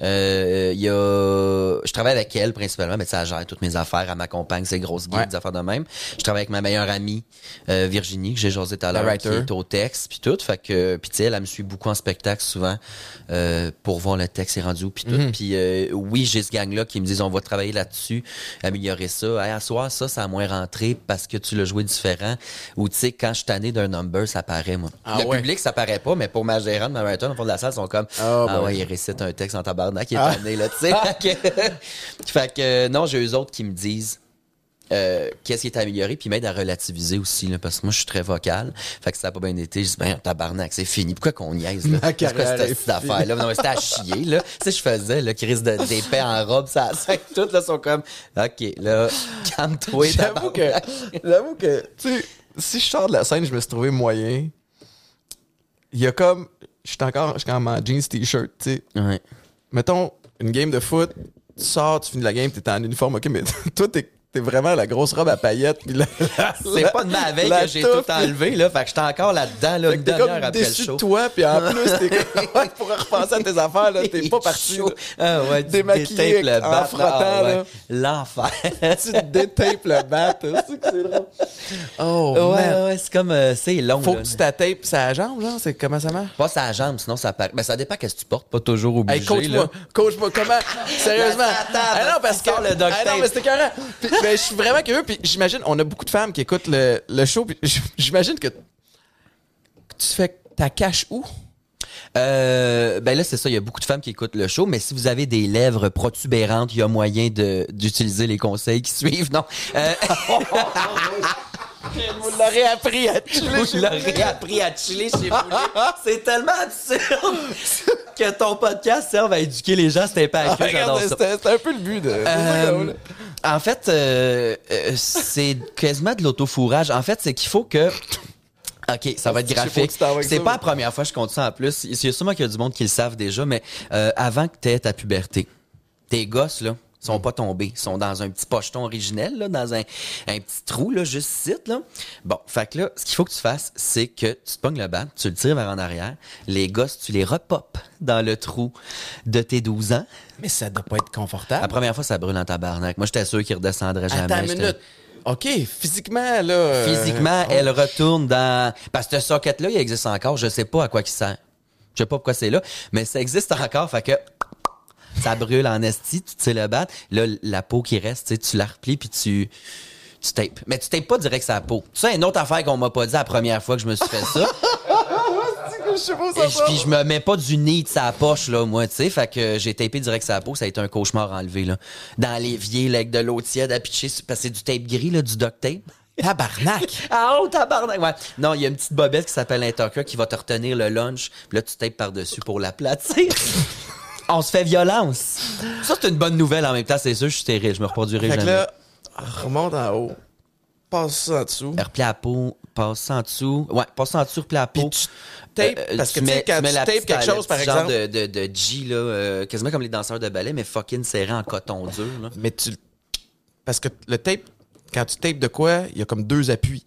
Euh, il y a, je travaille avec elle principalement, mais elle gère toutes mes affaires, elle m'accompagne, c'est grosses gigs, Ouais. des affaires de même. Je travaille avec ma meilleure amie, euh, Virginie, que j'ai jasé tout à l'heure, qui est au texte, puis tout. Fait que, puis tu sais, elle, elle me suit beaucoup en spectacle souvent, euh, pour voir le texte est rendu où, puis tout. Mhm. Puis euh, oui, j'ai ce gang-là qui me disent, on va travailler là-dessus, améliorer ça. Hey, à soir, ça, ça a moins rentré parce que tu l'as joué différent. Ou tu sais, quand je suis tanné d'un number, ça paraît, moi. Ah le ouais. public, ça paraît pas, mais pour ma gérante, ma writer, au fond de la salle, sont comme, Ah, ah ben. ouais, il récite un texte en tabarnak, il est Ah. tanné, là, tu sais. fait que, fait que, euh, non, j'ai eux autres qui me disent euh, qu'est-ce qui est amélioré, puis ils m'aident à relativiser aussi, là, parce que moi, je suis très vocal. Fait que ça a pas bien été. Je dis, ben, tabarnak, c'est fini. Pourquoi qu'on niaise, là? C'est quoi cette est petite affaire-là? Non, c'était à chier, là. Tu sais, je faisais, là, crise de, d'épais en robe, ça, ça, toutes, là, sont comme, OK, là, calme-toi, J'avoue que, j'avoue que, tu sais, si je sors de la scène, je me suis trouvé moyen. Il y a comme, je suis encore, je suis comme en jeans t-shirt, tu sais. Ouais. Mettons, une game de foot, tu sors, tu finis la game, t'es en uniforme, ok, mais toi, t'es, t'es vraiment la grosse robe à paillettes, puis la- la- C'est pas de ma veille que j'ai tout enlevé, là. Fait que j'étais encore là-dedans, là, une demi-heure après le show. de toi, puis en plus, t'es comme, pour repenser à tes affaires, là, t'es pas parti. Ah ouais, tu Démaquillé le en bat, frottant, ah là. L'enfer. Tu détapes le bat, c'est que c'est drôle. Oh, ouais, ouais, c'est comme, euh, c'est long. Faut que tu t'attapes sa jambe, genre, c'est comment ça marche? Pas sa jambe, sinon ça paraît. Ben, ça dépend qu'est-ce que tu portes, pas toujours obligé. Hey, coach-moi, coach-moi, comment? Sérieusement. Table, Ah non, parce que. le Ah non, mais c'était carré. Mais je suis vraiment curieux. Puis j'imagine, on a beaucoup de femmes qui écoutent le, le show. Puis j'imagine que tu fais ta cache où? Euh, ben là, c'est ça. Il y a beaucoup de femmes qui écoutent le show, mais si vous avez des lèvres protubérantes, il y a moyen de d'utiliser les conseils qui suivent. Non? Euh, Vous l'aurez appris à vous l'aurez appris à chiller chez vous. C'est tellement absurde que ton podcast serve à éduquer les gens. C'était pas accurate, j'adore ça. C'était un peu le but de. Euh, en fait, euh, euh, c'est quasiment de l'autofourrage. En fait, c'est qu'il faut que. OK, ça va être graphique. C'est pas la première fois que je compte ça en plus. Il y a sûrement qu'il y a du monde qui le savent déjà, mais euh, avant que tu aies ta puberté, tes gosses, là, sont pas tombés. Ils sont dans un petit pocheton originel, là, dans un, un petit trou, là, juste ici, là. Bon, fait que là, ce qu'il faut que tu fasses, c'est que tu te pognes le bat, tu le tires vers en arrière. Les gosses, tu les repopes dans le trou de tes 12 ans. Mais ça doit pas être confortable. La première fois, ça brûle en tabarnak. Moi, j'étais sûr qu'il redescendrait jamais. Attends une minute. OK, physiquement, là. euh, Physiquement, oh. elle retourne dans... Parce que ce socket-là, il existe encore. Je sais pas à quoi il sert. Je sais pas pourquoi c'est là, mais ça existe encore. Fait que ça brûle en esti, tu tires le bat. Là, la peau qui reste, tu sais, tu la replies puis tu... Tu tapes. Mais tu tapes pas direct sa peau. Tu sais, une autre affaire qu'on m'a pas dit la première fois que je me suis fait ça. Je sais pas où Et puis je me mets pas du nid de sa poche, là, moi, tu sais. Fait que j'ai tapé direct sa peau, ça a été un cauchemar enlevé, là. Dans l'évier, là, avec de l'eau tiède à pitcher, parce que c'est du tape gris, là, du duct tape. Tabarnak. Ah, oh, tabarnak! Ouais. Non, il y a une petite bobette qui s'appelle un qui va te retenir le lunch. Puis là, tu tapes par-dessus pour l'aplatir. On se fait violence. Ça, c'est une bonne nouvelle en même temps, c'est sûr. Je suis stérile, je me reproduirai Fait que jamais. là, remonte en haut. Passe ça en dessous. Replie la peau, passe ça en dessous. Ouais, passe ça en dessous, replie la peau. Puis tu tapes, parce que tu sais, quand tu la tapes petite- quelque chose, par petit genre exemple- de, de, de G, là, euh, quasiment comme les danseurs de ballet, mais fucking serré en coton dur, là. Mais tu. Parce que le tape, quand tu tapes de quoi, il y a comme deux appuis.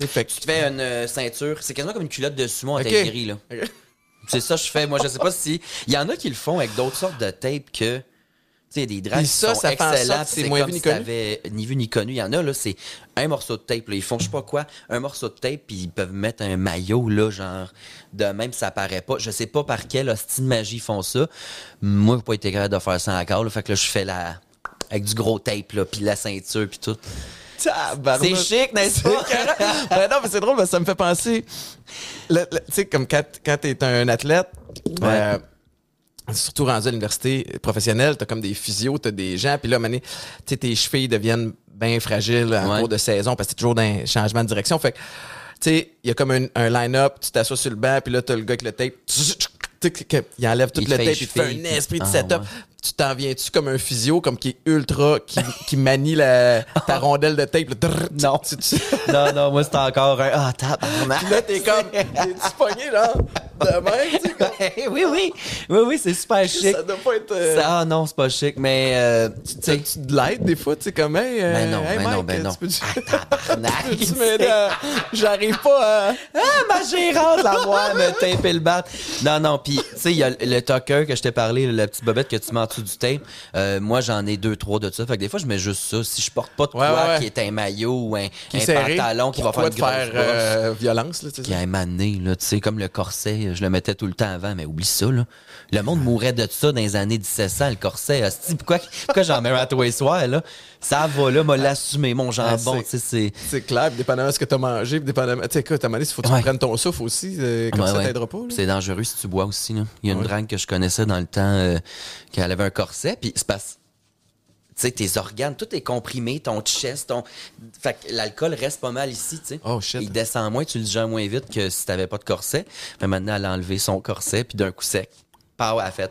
Tu fait que Tu te fais une euh, ceinture, c'est quasiment comme une culotte de sumo en Ok. tape gris, là. C'est ça que je fais. Moi, je sais pas si. Il y en a qui le font avec d'autres sortes de tapes que. Tu sais, des draps Puis qui ça, sont ça excellents. c'est moins comme vu ni si ni vu ni connu. Il y en a, là, c'est un morceau de tape. Là. Ils font je sais pas quoi, un morceau de tape, puis ils peuvent mettre un maillot, là, genre, de même, ça paraît pas. Je sais pas par quelle hostie de magie ils font ça. Moi, j'ai pas été capable de faire ça encore. Là, fait que là, je fais la. Avec du gros tape, là, puis la ceinture, puis tout. C'est chic, n'est-ce pas? Ben non, mais c'est drôle, que ça me fait penser. Tu sais, comme quand, quand t'es un athlète, euh, surtout rendu à l'université professionnelle, t'as comme des physios, t'as des gens, puis là, tu sais, tes chevilles deviennent bien fragiles en Ouais. cours de saison parce que t'es toujours dans un changement de direction. Fait que, tu sais, il y a comme un, un line-up, tu t'assois sur le banc, puis là, t'as le gars avec le tape. Il enlève tout Il le tape, il fait un esprit de setup. Ah, ouais. Tu t'en viens-tu comme un physio, comme qui est ultra, qui, qui manie la, ta rondelle de tape? drrr, tu- Non. tu- tu- non, non, moi, c'est encore un. Ah, tabarnak. Puis là, t'es comme, t'es-tu pogné, là, de même, tu sais, comme, oui, oui. Oui, oui, c'est super chic. ça doit pas être... euh, Ça- ah non, c'est pas chic, mais euh, tu tu de l'aide des fois, tu sais, comme, hey, euh, Ben non, hey, ben non, ben non. tu peux-tu- Ah, J'arrive pas à... Ah, ma gérante, la moi, me taper le bat. Non, non, puis tu sais, il y a le tucker que je t'ai parlé, la petite bobette que tu en dessous du tape. Euh, moi, j'en ai deux, trois de ça. Fait que des fois, je mets juste ça. Si je porte pas de quoi ouais, ouais. qui est un maillot ou un, Qui est un serré. pantalon qui va faire une grosse faire euh, violence, là, un moment donné, là, tu sais, comme le corset, je le mettais tout le temps avant, mais oublie ça, là. Le monde mourait de ça dans les années 1700, le corset. Asti, pourquoi, pourquoi j'en mets un à soirs, là? Ça va, là, m'a l'assumé, mon jambon, Ah, tu sais, c'est... C'est clair, puis dépendamment de ce que t'as mangé, puis dépendamment... Tu sais, écoute, à il faut que tu Ouais. prennes ton souffle aussi, euh, comme Ouais, ça, ouais. t'aidera pas. C'est dangereux si tu bois aussi, là. Il y a une drague que je connaissais dans le temps, euh, qu'elle avait un corset, puis c'est parce... Tu sais, tes organes, tout est comprimé, ton chest, ton... Fait que l'alcool reste pas mal ici, tu sais. Oh, shit. Il descend moins, tu le gères moins vite que si t'avais pas de corset. Mais maintenant, elle a enlevé son corset, puis d'un coup sec, elle a fait...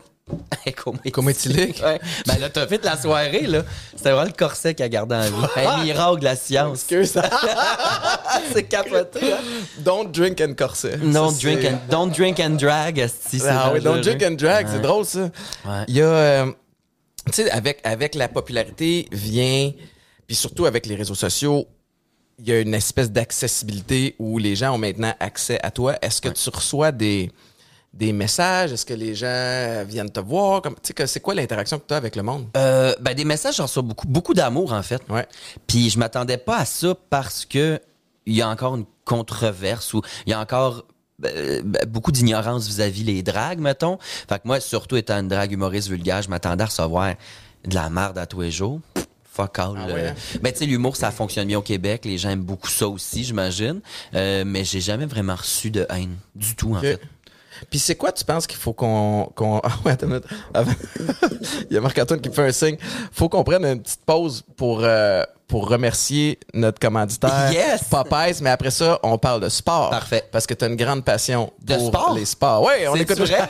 Cométhylique. Cométhylique. Ouais. Ben là, t'as fait la soirée, là. C'était vraiment le corset qu'elle a gardé en vie. Un miracle de la science. C'est capoté, hein? Don't drink and corset. Don't Ça, drink, and, don't drink and drag, c'est Ah oui, don't drink and drag, c'est drôle ça. Ouais. Il y a, euh, tu sais, avec, avec la popularité vient, puis surtout avec les réseaux sociaux, il y a une espèce d'accessibilité où les gens ont maintenant accès à toi. Est-ce que tu reçois des, des messages? Est-ce que les gens viennent te voir? Comme, c'est quoi l'interaction que tu as avec le monde? Euh, ben, des messages, j'en reçois beaucoup, beaucoup d'amour, en fait. Ouais. Puis je m'attendais pas à ça parce que il y a encore une controverse ou il y a encore euh, ben, beaucoup d'ignorance vis-à-vis les dragues, mettons. Fait que moi, surtout étant une drague humoriste vulgaire, je m'attendais à recevoir de la merde à tous les jours. Fuck all. Ah ouais, euh. hein? Ben, tu sais, l'humour, ça fonctionne bien au Québec. Les gens aiment beaucoup ça aussi, j'imagine. Euh, mais j'ai jamais vraiment reçu de haine. Du tout, en fait. Puis c'est quoi tu penses qu'il faut qu'on qu'on ah ouais attends une minute. Avant- il y a Marc Antoine qui me fait un signe. Faut qu'on prenne une petite pause pour euh, pour remercier notre commanditaire Yes! Popeyes, mais après ça, on parle de sport. Parfait. Parce que tu as une grande passion De pour sport? les sports. Oui, on écoute vrai?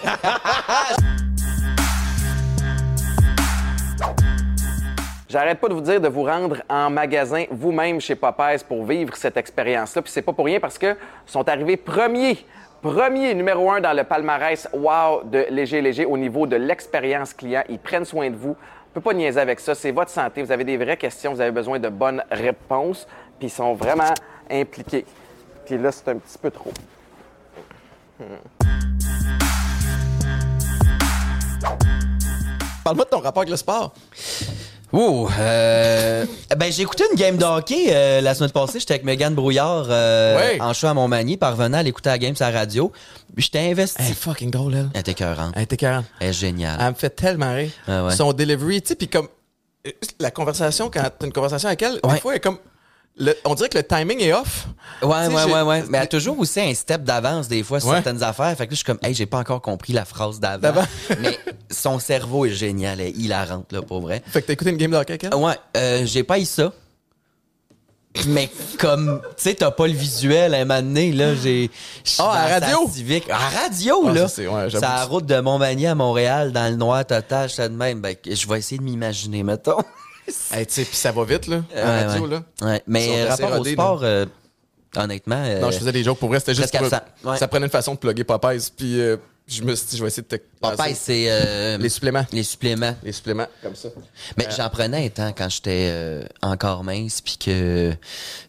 J'arrête pas de vous dire de vous rendre en magasin vous-même chez Popeyes pour vivre cette expérience-là. Puis c'est pas pour rien parce que sont arrivés premiers, premiers numéro un dans le palmarès Wow de Léger Léger au niveau de l'expérience client. Ils prennent soin de vous. On peut pas niaiser avec ça. C'est votre santé. Vous avez des vraies questions. Vous avez besoin de bonnes réponses. Puis ils sont vraiment impliqués. Puis là, c'est un petit peu trop. Parle-moi de ton rapport avec le sport. Ouh, euh, ben j'ai écouté une game de hockey euh, la semaine passée. J'étais avec Megan Brouillard euh, en show à Montmagny, parvenant à l'écouter la game sur la radio. J'étais investi. Elle est fucking drôle, elle. Elle était écœurante. Elle était 40. Elle est géniale. Elle me fait tellement rire. Ah ouais. Son delivery, tu sais, puis comme euh, la conversation, quand t'as une conversation avec elle, des Ouais. fois, elle est comme. Le- on dirait que le timing est off. Ouais, ouais, ouais, ouais. Mais elle a toujours aussi un step d'avance, des fois, sur Ouais. certaines affaires. Fait que là, je suis comme, hey, j'ai pas encore compris la phrase d'avant. Mais son cerveau est génial, elle est hilarante, là, pour vrai. Fait que t'as écouté une game de hockey? Ouais, euh, j'ai pas eu ça. Mais comme, tu sais, t'as pas le visuel à un moment donné, là, j'ai... Ah, à radio? Civique. À radio, Ah, là. ça, c'est- ouais, la route de Montmagny à Montréal, dans le noir total, je de même. Ben, je vais essayer de m'imaginer, mettons. Hey, tu sais, puis ça va vite, là, Ouais, radio, ouais. là. Ouais, mais euh, rapport au sport, euh, honnêtement... euh, Non, je faisais des jokes pour vrai, c'était juste pour- ouais. Ça prenait une façon de plugger Popeyes, puis euh, je me suis dit, je vais essayer de te... Popeye, c'est... euh, Les suppléments. Les suppléments. Les suppléments, comme ça. Mais j'en prenais un temps quand j'étais euh, encore mince puis que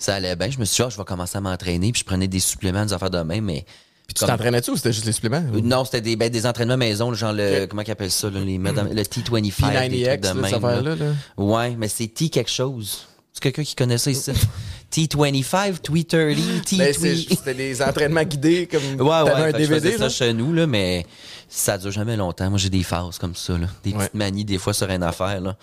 ça allait bien. Je me suis dit, ah, je vais commencer à m'entraîner puis je prenais des suppléments, des affaires de même, mais. Puis tu t'entraînais-tu ou c'était juste les suppléments? Non, c'était des, ben, des entraînements maison, genre le, comment qu'ils appellent ça, là, les, le T25, des trucs P90X, de là, même. affaire-là, là. Ouais, mais c'est T quelque chose. C'est quelqu'un qui connaît ça ici. T25, T30, T Ben, c'est- c'était des entraînements guidés, comme Ouais, ouais, un je DVD, ça chez nous, là, mais ça dure jamais longtemps. Moi, j'ai des phases comme ça, là. Des Ouais. petites manies, des fois, sur une affaire, là.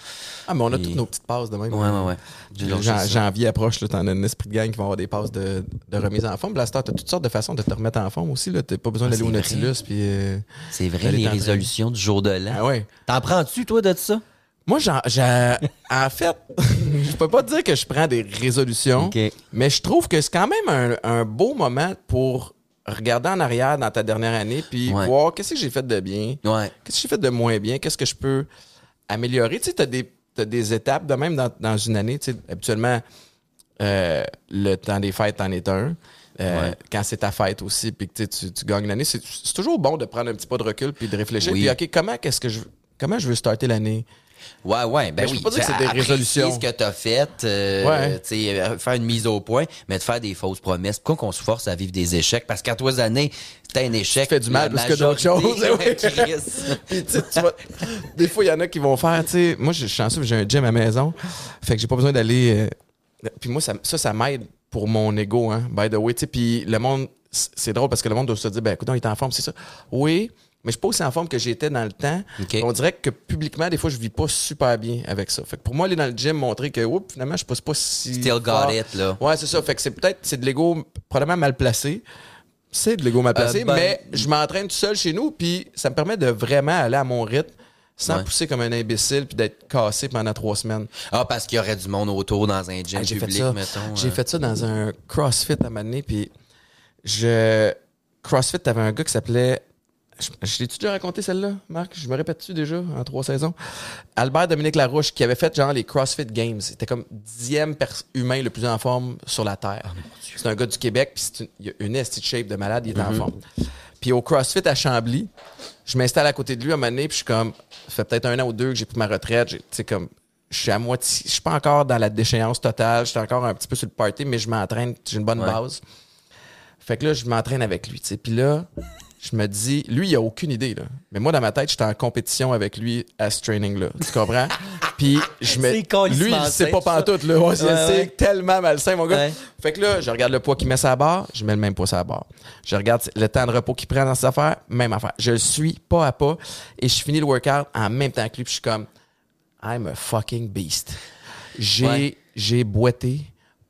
Ah, mais on a Et- toutes nos petites passes de même. Ouais, ouais, ouais. Jan-. Janvier approche, t'en as un esprit de gang qui va avoir des passes de, de remise en forme. Blaster, t'as toutes sortes de façons de te remettre en forme aussi. T'as pas besoin Ah, d'aller au Nautilus, puis... euh, C'est vrai, D'aller les résolutions du jour de l'an. Ah ouais. T'en prends-tu, toi, de ça? Moi, j'en- en fait, je peux pas dire que je prends des résolutions, mais je trouve que c'est quand même un, un beau moment pour regarder en arrière dans ta dernière année, puis Ouais. voir qu'est-ce que j'ai fait de bien, Ouais. qu'est-ce que j'ai fait de moins bien, qu'est-ce que je peux améliorer. Tu sais, t'as des, t'as des étapes de même dans, dans une année. Tu sais, habituellement, euh, le temps des fêtes en est un. Euh, Ouais. Quand c'est ta fête aussi, puis que tu, tu, gagnes l'année, c'est, c'est toujours bon de prendre un petit pas de recul puis de réfléchir. Oui. Puis, OK, comment, qu'est-ce que je, comment je veux starter l'année? Ouais, ouais, ben Ben, je oui. peux pas dire que c'est des résolutions. ce que t'as fait, euh, Ouais. euh, faire une mise au point, mais de faire des fausses promesses. Pourquoi qu'on se force à vivre des échecs? Parce qu'à trois années, t'as un échec. Tu fais du mal plus que d'autres choses. Ouais. Puis, tu des fois, il y en a qui vont faire, tu sais, moi, je suis chanceux, j'ai un gym à la maison. Fait que j'ai pas besoin d'aller. euh, Puis moi, ça, ça, ça m'aide pour mon ego, hein, by the way. Puis le monde, c'est drôle parce que le monde doit se dire, ben écoute, il est en forme, c'est ça. Oui, mais je suis pas aussi en forme que j'étais dans le temps. On dirait que publiquement, des fois, je vis pas super bien avec ça. Fait que pour moi, aller dans le gym, montrer que, oups, finalement, je passe pas si. Still got it, là. Ouais, c'est ça. Fait que c'est peut-être, c'est de l'ego probablement mal placé. C'est de l'ego mal placé, Euh, ben- mais je m'entraîne tout seul chez nous, puis ça me permet de vraiment aller à mon rythme sans Ouais. pousser comme un imbécile puis d'être cassé pendant trois semaines. Ah, parce qu'il y aurait du monde autour dans un gym Ah, j'ai fait public, ça. mettons. J'ai euh. fait ça dans un CrossFit à un moment donné, puis je CrossFit, t'avais un gars qui s'appelait je, je l'ai-tu déjà raconté celle-là, Marc? Je me répète-tu déjà en trois saisons? Albert Dominique Larouche, qui avait fait genre les CrossFit Games. C'était comme dixième humain le plus en forme sur la Terre. c'est un gars du Québec, puis c'est une, il a une esti de shape de malade, il est en forme. Puis au CrossFit à Chambly, je m'installe à côté de lui à un moment donné, puis je suis comme, ça fait peut-être un an ou deux que j'ai pris ma retraite. Tu sais, comme, je suis à moitié, je suis pas encore dans la déchéance totale, je suis encore un petit peu sur le party, mais je m'entraîne, j'ai une bonne Ouais. base. Fait que là, je m'entraîne avec lui, tu sais. Puis là, je me dis, lui, il a aucune idée, là. Mais moi, dans ma tête, j'étais en compétition avec lui à ce training-là. Tu comprends? Puis je me. Lui, il sait pas pantoute, là. Ouais, c'est Ouais, c'est ouais. tellement malsain, mon gars. Fait que là, je regarde le poids qu'il met sur la barre, je mets le même poids sur la barre. Je regarde le temps de repos qu'il prend dans ses affaires, même affaire. Je le suis pas à pas et je finis le workout en même temps que lui, puis je suis comme, I'm a fucking beast. J'ai j'ai boité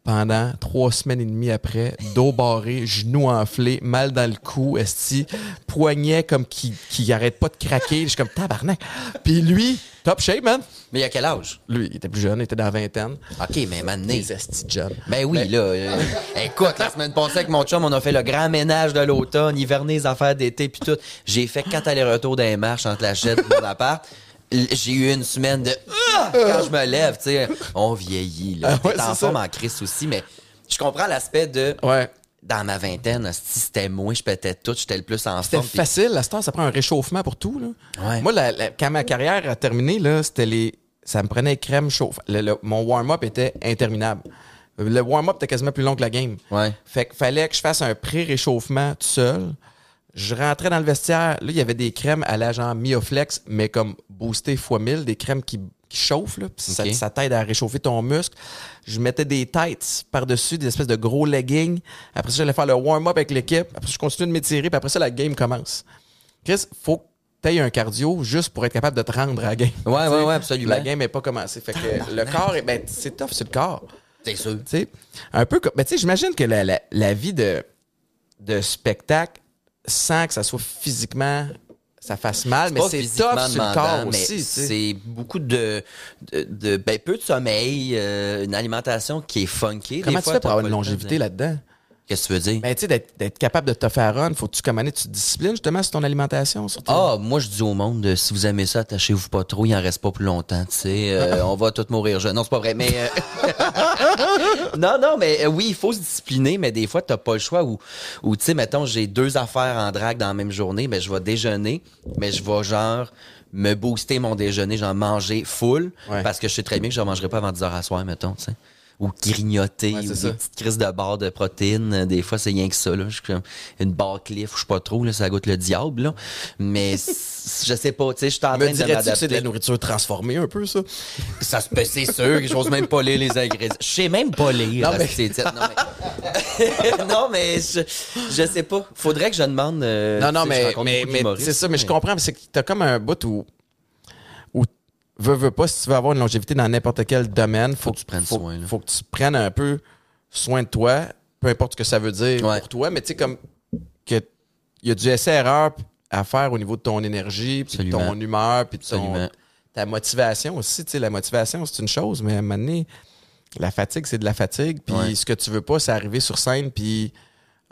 pendant trois semaines et demie après, dos barré, genoux enflés, mal dans le cou, esti, poignet comme qui, qui arrête pas de craquer. Je suis comme tabarnak. Puis lui, top shape, man. Mais il y a quel âge? Lui, il était plus jeune, il était dans la vingtaine. OK, mais maintenant. Les esti jeunes. Ben oui, là. euh, écoute, la semaine passée avec mon chum, on a fait le grand ménage de l'automne, hiverner, affaires d'été, puis tout. J'ai fait quatre allers-retours dans les marches entre la chaîne et mon appart. J'ai eu une semaine de Ah! quand je me lève, tu sais, on vieillit là. Ah ouais, T'es en forme en crise aussi, mais je comprends l'aspect de Ouais. dans ma vingtaine, hostie, c'était moi, je pétais tout, j'étais le plus en C'était forme. puis- facile, la star, ça prend un réchauffement pour tout. Là. Ouais. Moi, la- la- quand ma carrière a terminé, là, c'était les. Ça me prenait crème chauffe. Le- le- mon warm-up était interminable. Le warm-up était quasiment plus long que la game. Ouais. Fait qu'il fallait que je fasse un pré-réchauffement tout seul. Je rentrais dans le vestiaire. Là, il y avait des crèmes à la genre Mioflex, mais comme boosté x 1000, des crèmes qui, qui chauffent. Là, puis ça, t'aide à réchauffer ton muscle. Je mettais des tights par-dessus, des espèces de gros leggings. Après ça, j'allais faire le warm-up avec l'équipe. Après ça, je continuais de m'étirer. Puis après ça, la game commence. Chris, faut que tu un cardio juste pour être capable de te rendre à la game. Ouais, ouais, ouais, absolument. La game n'est pas commencée. Fait que le corps, ben, c'est tough, c'est le corps. C'est sûr. Tu sais, un peu comme. Ben, tu sais, j'imagine que la, la, la vie de, de spectacle, sans que ça soit physiquement, ça fasse mal, mais c'est tough sur le corps mais aussi. C'est beaucoup de, de, de- ben, peu de sommeil, euh, une alimentation qui est funky. Comment Des tu fois, fais pour avoir une longévité de- là-dedans? Qu'est-ce que tu veux dire? Ben, tu sais, d'être d'être capable de te faire run, faut que tu, comme année, tu te disciplines justement sur ton alimentation. Sur ton- Ah, moi je dis au monde, euh, si vous aimez ça, attachez-vous pas trop, il en reste pas plus longtemps, tu sais. euh, on va tous mourir jeune. Non, c'est pas vrai, mais euh, non, non, mais euh, oui, il faut se discipliner, mais des fois t'as pas le choix. Ou, ou tu sais, mettons, j'ai deux affaires en drague dans la même journée, mais je vais déjeuner, mais je vais genre me booster mon déjeuner, genre manger full, Ouais. parce que je sais très bien que je ne mangerai pas avant 10 heures à soir, mettons, tu sais. Ou grignoter, Ouais, ou ça. des petites crises de barres de protéines. Des fois, c'est rien que ça, là. Je suis comme une barre cliff, je sais pas trop, là, ça goûte le diable, là. Mais je sais pas, tu sais, je suis en train de que c'est de la nourriture transformée un peu, ça? Ça se peut, c'est sûr que j'ose même pas lire les ingrédients. Je sais même pas lire. Non, mais-. Non, mais, non, mais je, je sais pas. Faudrait que je demande. euh, Non, non, je mais, mais, c'est ça, mais je mais- comprends, c'est que t'as comme un bout où veux, veux pas, si tu veux avoir une longévité dans n'importe quel domaine, faut, que tu prennes faut, soin, là. Faut que tu prennes un peu soin de toi, peu importe ce que ça veut dire Ouais. pour toi, mais tu sais, comme que il y a du essai-erreur à faire au niveau de ton énergie, puis de ton humeur, puis de ton, ta motivation aussi. Tu sais, la motivation, c'est une chose, mais à un moment donné, la fatigue, c'est de la fatigue, puis Ouais. ce que tu veux pas, c'est arriver sur scène, puis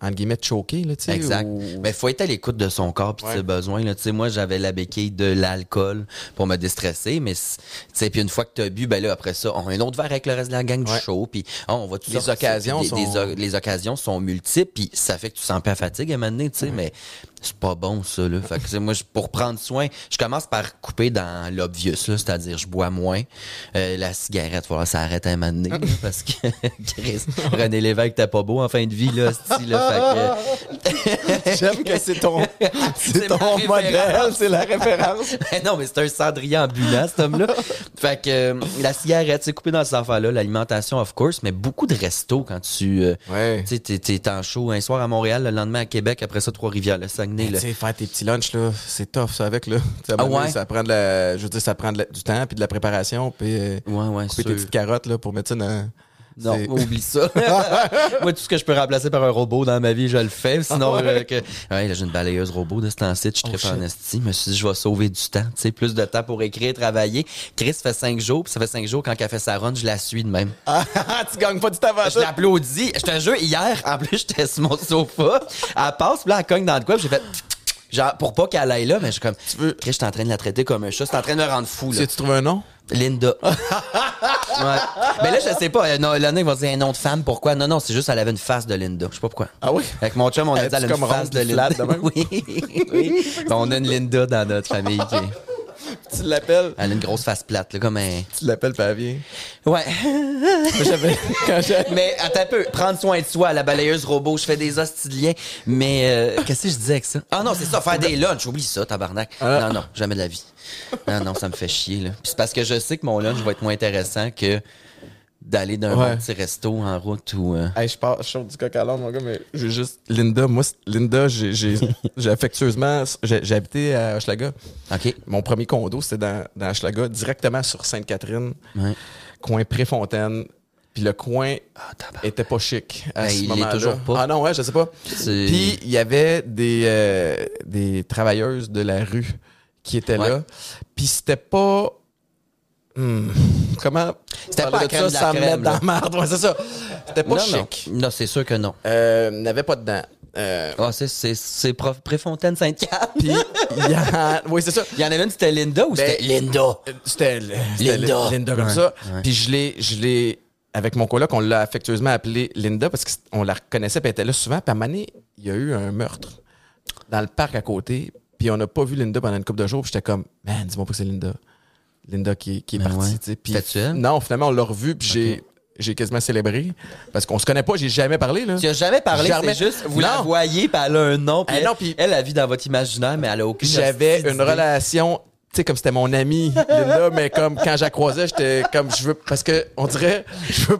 entre guillemets, te choquer, là, tu sais. Exact. ou- Mais il faut être à l'écoute de son corps puis de Ouais. ses besoins. Là. Tu sais, moi, j'avais la béquille de l'alcool pour me déstresser, mais tu sais, puis une fois que tu as bu, ben là, après ça, on a un autre verre avec le reste de la gang Ouais. du show, puis oh, on va Les sortir. occasions des sont- les occasions sont multiples, puis ça fait que tu sens pas la fatigue à un moment donné, tu sais, mais c'est pas bon, ça, là. Fait que, moi, pour prendre soin, je commence par couper dans l'obvious, là, c'est-à-dire, je bois moins. Euh, la cigarette, voilà, ça arrête à un moment donné, là, parce que Chris, René Lévesque, t'es pas beau en fin de vie, là, c'ti, là, fait que- J'aime que c'est ton, c'est ton modèle, c'est la référence. non, mais c'est un cendrier ambulant, cet homme-là. fait que euh, la cigarette, c'est coupé dans ces affaires-là, l'alimentation, of course, mais beaucoup de restos quand tu. euh, Ouais. Tu sais, t'es- t'es en show un soir à Montréal, le lendemain à Québec, après ça, Trois-Rivières, le Saguenay. Tu sais, faire tes petits lunchs, là, c'est tough, ça, avec, là. Ah ouais? Ça prend de la, je veux dire, ça prend de la- du temps, puis de la préparation, puis euh, Ouais, ouais, couper sûr. tes petites carottes, là, pour mettre ça dans... Non, oublie ça. Moi, tout ce que je peux remplacer par un robot dans ma vie, je le fais. Sinon, Ah ouais? euh, que... ouais, j'ai une balayeuse robot de ce temps-ci. Je Oh, en shit. esti. Je me suis dit, je vais sauver du temps. Tu sais, plus de temps pour écrire, travailler. Chris fait cinq jours, puis ça fait cinq jours, quand elle fait sa run, je la suis de même. Ah, tu gagnes pas du temps avant Je l'applaudis. Je te jure, hier, en plus, j'étais sur mon sofa. Elle passe, puis là, elle cogne dans le coin, j'ai fait. Genre, pour pas qu'elle aille là, mais je suis comme. Tu veux- Chris, j'étais en train de la traiter comme un chat. C'est en train de me rendre fou, Tu là. sais-tu trouver un nom? Linda. ouais. Mais là, je sais pas. euh, Non, Lana, il va dire un nom de femme. Pourquoi? Non, non, c'est juste, elle avait une face de Linda. Je sais pas pourquoi. Ah oui? Avec mon chum, on a dit, Elle a une comme face de Linda. oui. oui. Ben, on a une Linda dans notre famille. qui- Tu l'appelles? Elle a une grosse face plate, là, comme un. Tu l'appelles, vient. Ouais. Mais attends un peu, prendre soin de soi, la balayeuse robot, je fais des hosties de liens. Mais euh, qu'est-ce que je disais avec ça? Ah non, c'est ça, faire des lunchs, oublie ça, tabarnak. Ah. Non, non, jamais de la vie. Non, non, ça me fait chier, là. Puis c'est parce que je sais que mon lunch va être moins intéressant que d'aller d'un Ouais. petit resto en route ou... euh, Hey, je pars, je sors du coq à mon gars, mais j'ai juste. Linda, moi, Linda, j'ai, j'ai, j'ai affectueusement. J'ai, j'ai habité à Hochelaga. OK. Mon premier condo, c'était dans, dans Hochelaga, directement sur Sainte-Catherine. Ouais. coin Préfontaine. Puis le coin tabarnak. était pas chic à Ben, ce moment-là. toujours pas. Ah non, ouais, je sais pas. Puis il y avait des, euh, des travailleuses de la rue qui étaient Ouais. là. Puis c'était pas... Hmm, comment C'était pas la de ça la sans me crème, mettre dans la marde? Ouais, c'est ça. C'était pas non, chic. non. Non, c'est sûr que non. Euh, n'avait pas de dents. Euh, Ah, c'est, c'est, c'est prof Préfontaine Sainte-Cap. Oui, c'est ça. Il y en avait une, c'était Linda ou Ben, c'était Linda? C'était c'était Linda. Linda comme Ouais, ça. ouais. Puis je l'ai, je l'ai, avec mon coloc, on l'a affectueusement appelée Linda parce qu'on la reconnaissait, puis elle était là souvent. Puis à un moment donné, il y a eu un meurtre dans le parc à côté, puis on n'a pas vu Linda pendant une couple de jours. Puis j'étais comme, man, dis-moi pas que c'est Linda. Linda qui, qui est Ben partie. ouais. tu elle? Non, finalement, on l'a revue, puis j'ai, j'ai quasiment célébré parce qu'on se connaît pas, j'ai jamais parlé. Là. Tu as jamais parlé, Jamais. c'est juste, vous la Non. voyez, puis elle a un nom, puis Eh elle, non, puis- elle, elle vit dans votre imaginaire, mais elle a aucune J'avais une relation, sais, comme c'était mon ami, Linda, mais comme quand je la croisais, j'étais comme, je veux, parce que, on dirait, je veux,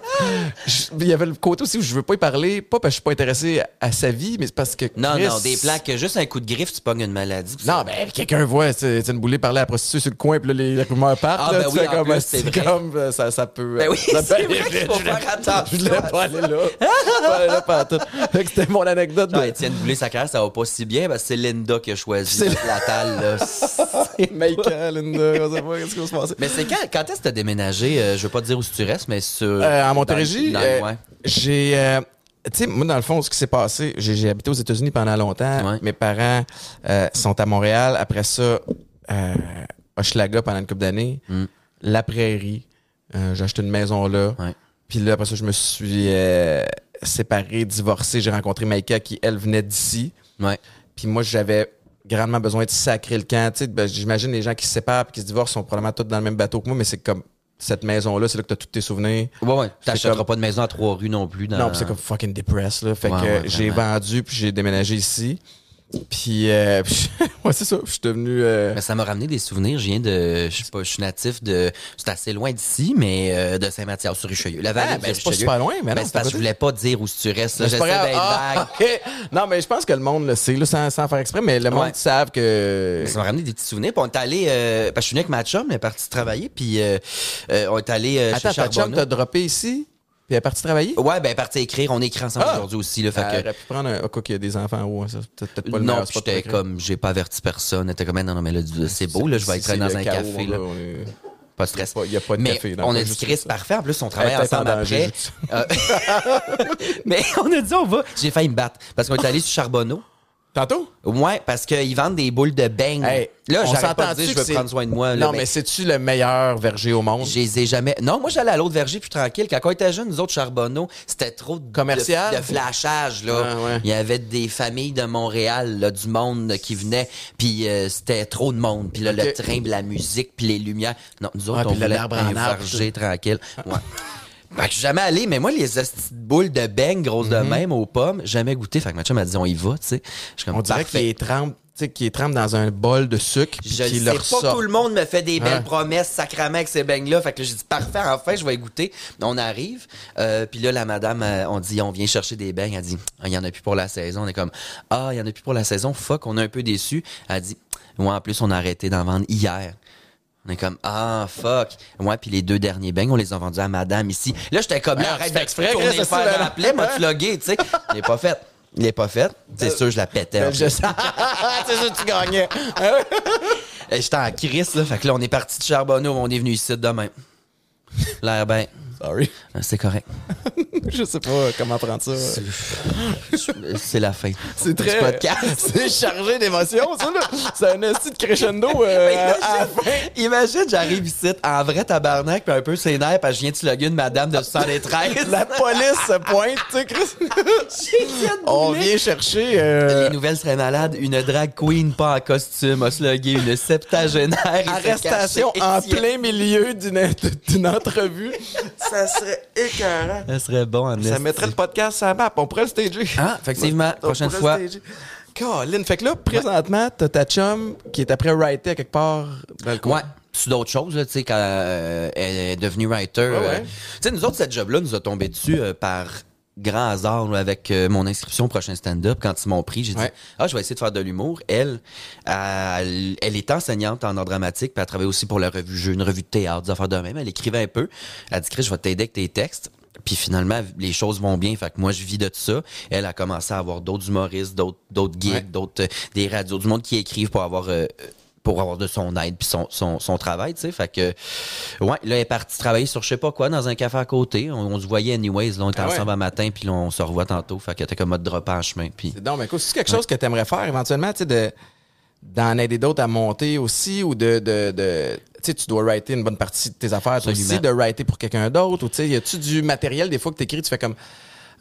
je- il y avait le côté aussi où je veux pas y parler, pas parce que je suis pas intéressé à, à sa vie, mais c'est parce que. Non, Chris- non, des plans que juste un coup de griffe, tu pognes une maladie. Non, ben, quelqu'un voit, tu sais, une boulée parler à la prostituée sur le coin, puis là, les, les rumeurs partent, Ah, là, ben tu oui, fais comme, c'est comme, euh, ça, ça peut. Ben oui, ça c'est peut vrai vite. faut Je voulais- faire attention Je voulais pas aller là. Je voulais pas aller là, pas en tout. Fait que c'était mon anecdote. de- Non, Étienne Boulay, sa carrière, ça va pas si bien, parce que c'est Linda qui a choisi C'est- la table, là. On sait pas. Mais c'est quand, quand est-ce que t'as déménagé, euh, je veux pas te dire où tu restes, mais sur... Euh, en Montérégie, dans- dans- euh, ouais. j'ai. euh, tu sais, moi, dans le fond, ce qui s'est passé, j'ai j'ai habité aux États-Unis pendant longtemps. Ouais. Mes parents euh, sont à Montréal. Après ça, euh, Hochelaga pendant une couple d'années. Mm. La Prairie. Euh, j'ai acheté une maison là. Ouais. Puis là, après ça, je me suis euh, séparé, divorcé. J'ai rencontré Maïka qui, elle, venait d'ici. Ouais. Puis moi, j'avais grandement besoin de sacrer le camp. Ben, j'imagine les gens qui se séparent et qui se divorcent sont probablement tous dans le même bateau que moi, mais c'est comme cette maison-là, c'est là que tu as tous tes souvenirs. Ouais, ouais. T'achèteras comme- pas de maison à trois rues non plus. Dans... Non, c'est comme fucking depressed, là. Fait Ouais, que ouais, j'ai vendu, puis j'ai déménagé ici. Puis, euh, puis- ouais, c'est ça. Je suis devenu... euh, Mais ça m'a ramené des souvenirs. Je viens de, je sais pas, je suis natif de, c'est assez loin d'ici, mais euh, de Saint-Mathieu sur Richelieu. La vallée Ah, ben, c'est pas super loin, mais non, Ben, c'est parce que je voulais pas dire où tu restes. J'essaie d'être Ah, vague. Non, mais je pense que le monde le sait, là, sans, sans faire exprès, mais le monde Ouais. savent que... Ça m'a ramené des petits souvenirs. Puis on est allé, euh, parce que je suis venu avec ma chum, elle est partie travailler, puis euh, euh, on est allé euh, Attends, chez ta chum t'a droppé ici, puis elle est partie travailler? Ouais, ben elle est partie écrire. On écrit ensemble Ah! aujourd'hui aussi. Là, fait Elle que, aurait pu prendre un... Ah, quoi qu'il y a des enfants hein, ça, peut-être pas le non, j'étais comme, j'ai pas averti personne. Elle était comme, non, non, mais là, c'est beau, là, je vais être dans un café, là. Pas de stress. Il y a pas de mais café dans on a dit Chris parfait. En plus, on travaille ensemble après. Euh, mais on a dit on va. J'ai failli me battre parce qu'on est allé sur Charbonneau. Tantôt? Ouais, parce qu'ils vendent des boules de beigne. Hey, là, j'arrête pas de dire je veux prendre soin de moi. là, non, mais c'est-tu le meilleur verger au monde? je les ai jamais. Non, moi j'allais à l'autre verger plus tranquille. Quand on était jeunes, nous autres Charbonneau, c'était trop de Commercial? de, de flashage là. Ouais. Il y avait des familles de Montréal, là, du monde qui venait, puis euh, c'était trop de monde. Puis là, le train, la musique, puis les lumières. Non, nous autres on voulait un verger tranquille. Ouais. Fait que je suis jamais allé, mais moi, les boules de beigne grosses de même aux pommes, jamais goûté. Fait que ma chum m'a dit, on y va, tu sais. Je suis comme, On dirait parfait. qu'il est trempe, tu sais, qu'il est trempe dans un bol de sucre, puis Je qu'il sais leur pas, sort. tout le monde me fait des belles promesses sacrament avec ces beignes-là. Fait que là, j'ai dit, parfait, enfin, je vais y goûter. On arrive, euh, puis là, la madame, euh, on dit, on vient chercher des beignes. Elle dit, Ah, il y en a plus pour la saison. On est comme, ah, il y en a plus pour la saison. Fuck, on est un peu déçus. Elle dit, ouais, en plus, on a arrêté d'en vendre hier. On est comme, ah, fuck. Ouais, puis les deux derniers beignes, on les a vendus à madame ici. Là, j'étais comme, là, Ah, arrête tu fais de exprès, tourner Chris, le c'est fer ça, dans là. la plaie, moi, tu logué, tu sais? Il est pas fait. Il est pas fait. C'est sûr, je la pétais. en Je sais. c'est sûr tu gagnais. Et J'étais en crise, là. Fait que là, on est parti de Charbonneau, on est venu ici demain. L'air ben, Sorry. c'est correct. Je sais pas comment prendre ça. C'est la fin. C'est très. podcast. C'est chargé d'émotions, ça, là. C'est un esti de crescendo euh, à la fin. Imagine, j'arrive ici en vrai tabarnak, puis un peu nerfs, parce que je viens de slugger une madame de 73. La police se pointe, tu sais, Chris. On vient chercher. euh, Les nouvelles seraient malades. Une drag queen pas en costume a slugué une septagénaire. Arrestation en plein milieu d'une d'une entrevue. Ça serait écœurant. Ça serait bon en Ça mettrait le podcast sur la map. On pourrait le stager. Ah, effectivement. On Prochaine fois. stager. Colin, fait que là, présentement, t'as ta chum qui est après writer à quelque part dans le coin. Ouais. C'est d'autres choses, tu sais, quand euh, elle est devenue writer. Ouais, euh, ouais. Tu sais, nous autres, cette job-là nous a tombé dessus euh, par grand hasard là, avec mon inscription au prochain stand-up. Quand ils m'ont pris, j'ai dit ah je vais essayer de faire de l'humour. Elle, elle, elle est enseignante en art dramatique, puis elle travaille aussi pour la revue Jeu, une revue de théâtre, des affaires de même. Elle écrivait un peu. Elle a dit Chris, je vais t'aider avec tes textes. Puis finalement, les choses vont bien. Fait que moi, je vis de ça. Elle a commencé à avoir d'autres humoristes, d'autres, d'autres gigs, Ouais. d'autres, euh, des radios, du monde qui écrivent pour avoir, euh, pour avoir de son aide puis son, son, son travail, tu sais. Fait que, ouais, là, elle est partie travailler sur je sais pas quoi, dans un café à côté. On, on se voyait anyways, là, on était Ah ouais? ensemble un matin puis là, on se revoit tantôt. Fait que t'es comme mode drop en chemin. Puis C'est donc, mais c'est quelque chose que tu aimerais faire éventuellement, tu sais, de, d'en aider d'autres à monter aussi ou de, de, de sais, tu dois writer une bonne partie de tes affaires, toi aussi, de writer pour quelqu'un d'autre ou tu sais, y a-tu du matériel des fois que t'écris, tu fais comme,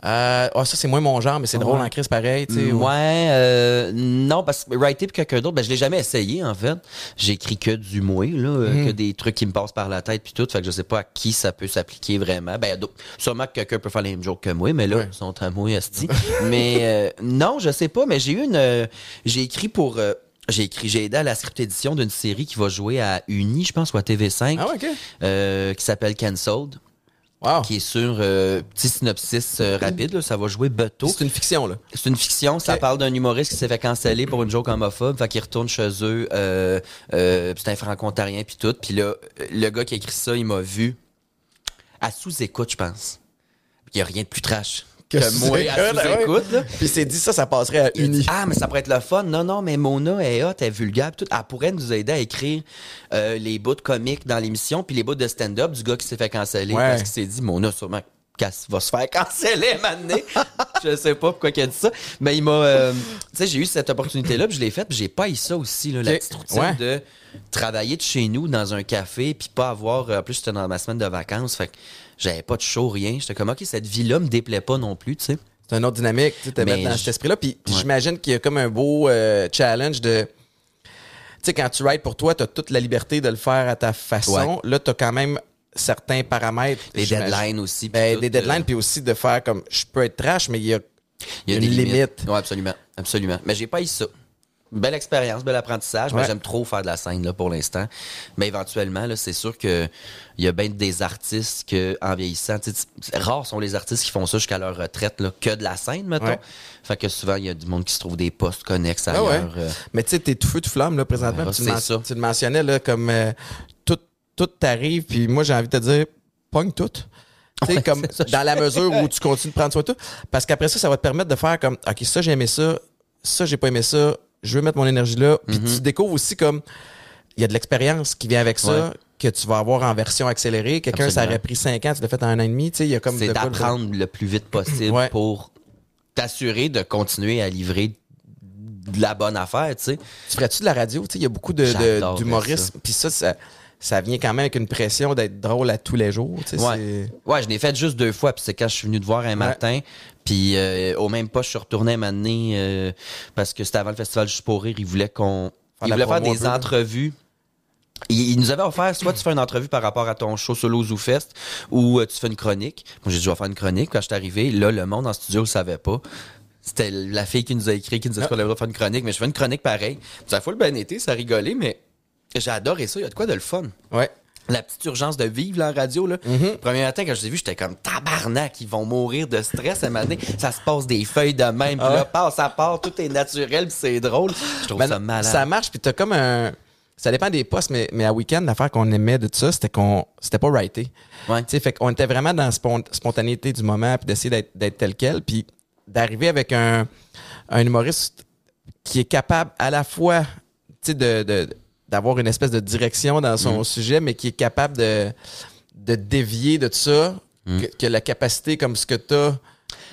euh, ah, ça c'est moins mon genre, mais c'est drôle en crise pareil, tu sais. ou- Ouais, euh, non, parce que writer pour quelqu'un d'autre, ben, je l'ai jamais essayé, en fait. J'écris que du moi, là, euh, Mhm. que des trucs qui me passent par la tête puis tout. Fait que je sais pas à qui ça peut s'appliquer vraiment. Ben, d'autres- sûrement que quelqu'un peut faire les mêmes jokes que moi, mais là, Ouais. ils sont à moi, esti. mais, euh, non, je sais pas, mais j'ai eu une, euh, j'ai écrit pour, euh, j'ai écrit, j'ai aidé à la script édition d'une série qui va jouer à Uni, je pense, ou à TV5, Ah ouais, ok. euh, qui s'appelle Cancelled, Wow. qui est sur, euh, petit synopsis euh, rapide, là, ça va jouer Beto. C'est une fiction, là. C'est une fiction, ça parle d'un humoriste qui s'est fait canceller pour une joke homophobe, fait qu'il retourne chez eux, euh, euh, c'est un franco-ontarien puis tout, puis là, le gars qui a écrit ça, il m'a vu à sous-écoute, je pense. Il y a rien de plus trash Que que, moi à sous-écoute, là. Puis c'est dit ça, ça passerait à Il dit, Uni. ah, mais ça pourrait être le fun. Non, non, mais Mona est hot, elle est vulgaire. Tout. Elle pourrait nous aider à écrire euh, les bouts comiques dans l'émission, puis les bouts de stand-up du gars qui s'est fait canceller. Ouais. Parce qu'il s'est dit, Mona, sûrement qu'elle va se faire canceller maintenant. je sais pas pourquoi qu'elle a dit ça. Mais il m'a. euh, tu sais, j'ai eu cette opportunité-là, puis je l'ai faite, puis j'ai pas eu ça aussi, là, la petite routine Ouais. de travailler de chez nous dans un café, puis pas avoir. euh, En plus, j'étais dans ma semaine de vacances, fait que j'avais pas de show, rien. J'étais comme, OK, cette vie-là me déplaît pas non plus, tu sais. C'est une autre dynamique, tu sais, dans cet esprit-là. Puis Ouais. j'imagine qu'il y a comme un beau euh, challenge de. Tu sais, quand tu writes pour toi, tu as toute la liberté de le faire à ta façon. Là, tu as quand même certains paramètres. Les j'imagine. deadlines aussi. Ben, des deadlines, euh, puis aussi de faire comme je peux être trash, mais il y a, Il y a une des limite. limites. Oui, absolument. Absolument. Mais j'ai pas eu ça. Belle expérience, bel apprentissage, Ouais. mais j'aime trop faire de la scène là, pour l'instant. Mais éventuellement, c'est sûr que il y a bien des artistes que, en vieillissant, rares sont les artistes qui font ça jusqu'à leur retraite, là, que de la scène, mettons. Ouais. Fait que souvent, il y a du monde qui se trouve des postes connexes Ah ouais. ailleurs. euh. Mais tu sais, t'es tout feu, tout flamme, là, présentement. Puis tu, ça. tu le mentionnais, là, comme euh, tout, tout t'arrive, puis moi, j'ai envie de te dire, pogne tout. Ouais, comme ça, dans la mesure où tu continues de prendre soin de tout. Parce qu'après ça, ça va te permettre de faire comme, OK, ça, j'ai aimé ça, ça, j'ai pas aimé ça, je veux mettre mon énergie là. Puis Mm-hmm. tu découvres aussi comme, il y a de l'expérience qui vient avec ça, Ouais. que tu vas avoir en version accélérée. Quelqu'un, ça aurait pris cinq ans, tu l'as fait en un an et demi. Tu sais, il y a comme C'est d'apprendre le plus vite possible Ouais. pour t'assurer de continuer à livrer de la bonne affaire, tu sais. Tu ferais-tu de la radio? Tu sais, il y a beaucoup d'humoristes. Puis ça, ça, ça vient quand même avec une pression d'être drôle à tous les jours. tu sais, Ouais. Ouais, je l'ai fait juste deux fois, puis c'est quand je suis venu te voir un matin, puis euh, au même pas, je suis retourné moment donné, euh, parce que c'était avant le festival Juste pour rire, ils voulaient qu'on... Ils voulaient faire des peu, entrevues. Ils, ils nous avaient offert, soit tu fais une entrevue par rapport à ton show solo ou Fest, ou euh, tu fais une chronique. Moi, j'ai dit, je vais faire une chronique. Quand je suis arrivé, là, le monde en studio le savait pas. C'était la fille qui nous a écrit, qui nous a dit qu'on avait le droit de faire une chronique, mais je fais une chronique pareil. Ça a full bien été, ça a rigolé, mais j'ai adoré ça. Il y a de quoi de le fun Ouais. la petite urgence de vivre là, en radio. Là. Mm-hmm. Premier matin, quand je les ai vus, j'étais comme tabarnak, ils vont mourir de stress à donné. Ça se passe des feuilles de même, puis Ah là, ouais? part, ça part, tout est naturel, puis c'est drôle. Je trouve Ben, ça malade. Ça marche, puis t'as comme un. Ça dépend des postes, mais, mais à week-end, l'affaire qu'on aimait de tout ça, c'était qu'on c'était pas writé. Ouais. Tu sais, fait qu'on était vraiment dans la spon- spontanéité du moment, puis d'essayer d'être, d'être tel quel, puis d'arriver avec un, un humoriste qui est capable à la fois, tu sais, de, de- d'avoir une espèce de direction dans son Mm. sujet, mais qui est capable de, de dévier de tout ça, Mm. que, que la capacité comme ce que t'as de-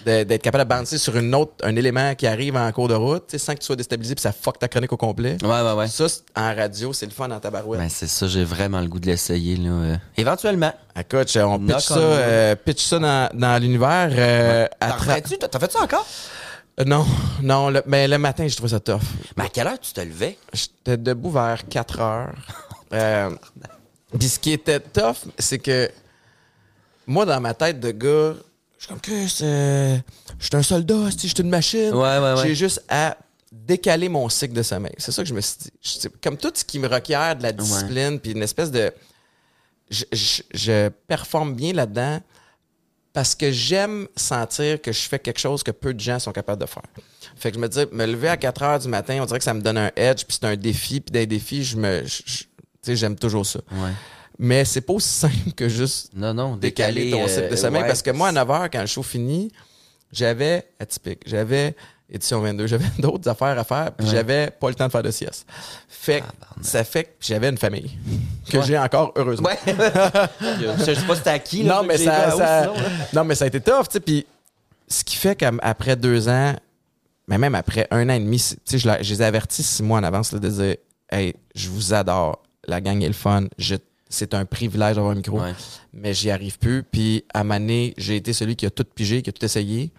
d'être capable de bouncer sur une autre, un élément qui arrive en cours de route, tu sais, sans que tu sois déstabilisé, puis ça fuck ta chronique au complet. Ouais, ouais, ouais. Ça, en radio, c'est le fun dans ta barouette. Ben, c'est ça, j'ai vraiment le goût de l'essayer. Là. euh. Éventuellement. Écoute, on pitch ça, euh, pitch ça dans, dans l'univers. euh, T'en tra- refais-tu? T'as fait ça encore? Euh, non, non, le, mais le matin, je trouvais ça tough. Mais à quelle heure tu te levais? J'étais debout vers 4 heures. Euh, Puis ce qui était tough, c'est que moi, dans ma tête de gars, je suis comme que c'est. Je suis un soldat, si je suis une machine. Ouais, ouais, ouais. J'ai juste à décaler mon cycle de sommeil. C'est ça que je me suis dit. Je- comme tout ce qui me requiert de la discipline, puis une espèce de. Je, je- je performe bien là-dedans parce que j'aime sentir que je fais quelque chose que peu de gens sont capables de faire. Fait que je me dis, me lever à 4 heures du matin, on dirait que ça me donne un edge, puis c'est un défi, puis des défis, je me. j'aime toujours ça. Ouais. Mais c'est pas aussi simple que juste Non, non, décaler décaler ton cycle euh, de sommeil. ouais. Parce que moi, à 9 h, quand le show finit, j'avais, atypique, j'avais édition 22, j'avais d'autres affaires à faire, puis Ouais. j'avais pas le temps de faire de sieste. Fait que ça fait que j'avais une famille que j'ai encore heureusement. Ouais. je sais pas c'était à qui, là. non, mais j'ai ça, sinon, non, mais ça a été tough, tu sais. Puis ce qui fait qu'après deux ans, mais même après un an et demi, c'est- tu sais, je, la- je les ai avertis six mois en avance là, de dire, hey, je vous adore, la gang est le fun, je- c'est un privilège d'avoir un micro, Ouais. mais j'y arrive plus. Puis à Mané, j'ai été celui qui a tout pigé, qui a tout essayé.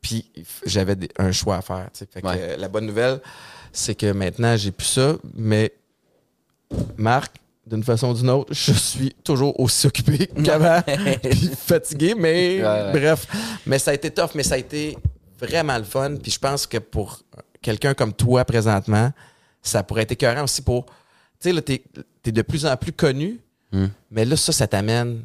Puis j'avais un choix à faire. Fait que, Ouais. euh, la bonne nouvelle, c'est que maintenant, j'ai plus ça, mais Marc, d'une façon ou d'une autre, je suis toujours aussi occupé qu'avant, fatigué, mais ouais. bref. Mais ça a été tough, mais ça a été vraiment le fun. Puis je pense que pour quelqu'un comme toi présentement, ça pourrait être écœurant aussi pour. Tu sais, là, t'es es de plus en plus connu, Hmm. mais là, ça, ça t'amène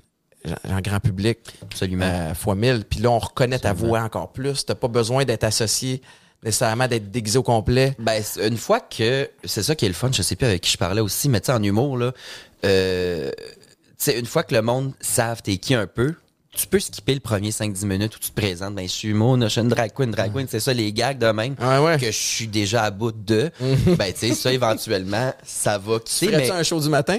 en grand public Absolument. euh, fois mille. Puis là, on reconnaît ta voix encore plus. T'as pas besoin d'être associé nécessairement d'être déguisé au complet. Ben, une fois que c'est ça qui est le fun, je sais plus avec qui je parlais aussi, mais tu sais, en humour, là, euh, tu sais, une fois que le monde savent t'es qui un peu, tu peux skipper le premier 5-10 minutes où tu te présentes, ben, je suis humour, je suis une drag queen, drag queen, c'est ça, les gags de même, Ouais, ouais. que je suis déjà à bout de, ben, tu sais, ça, éventuellement, ça va quitter, Ferais-tu mais un show du matin?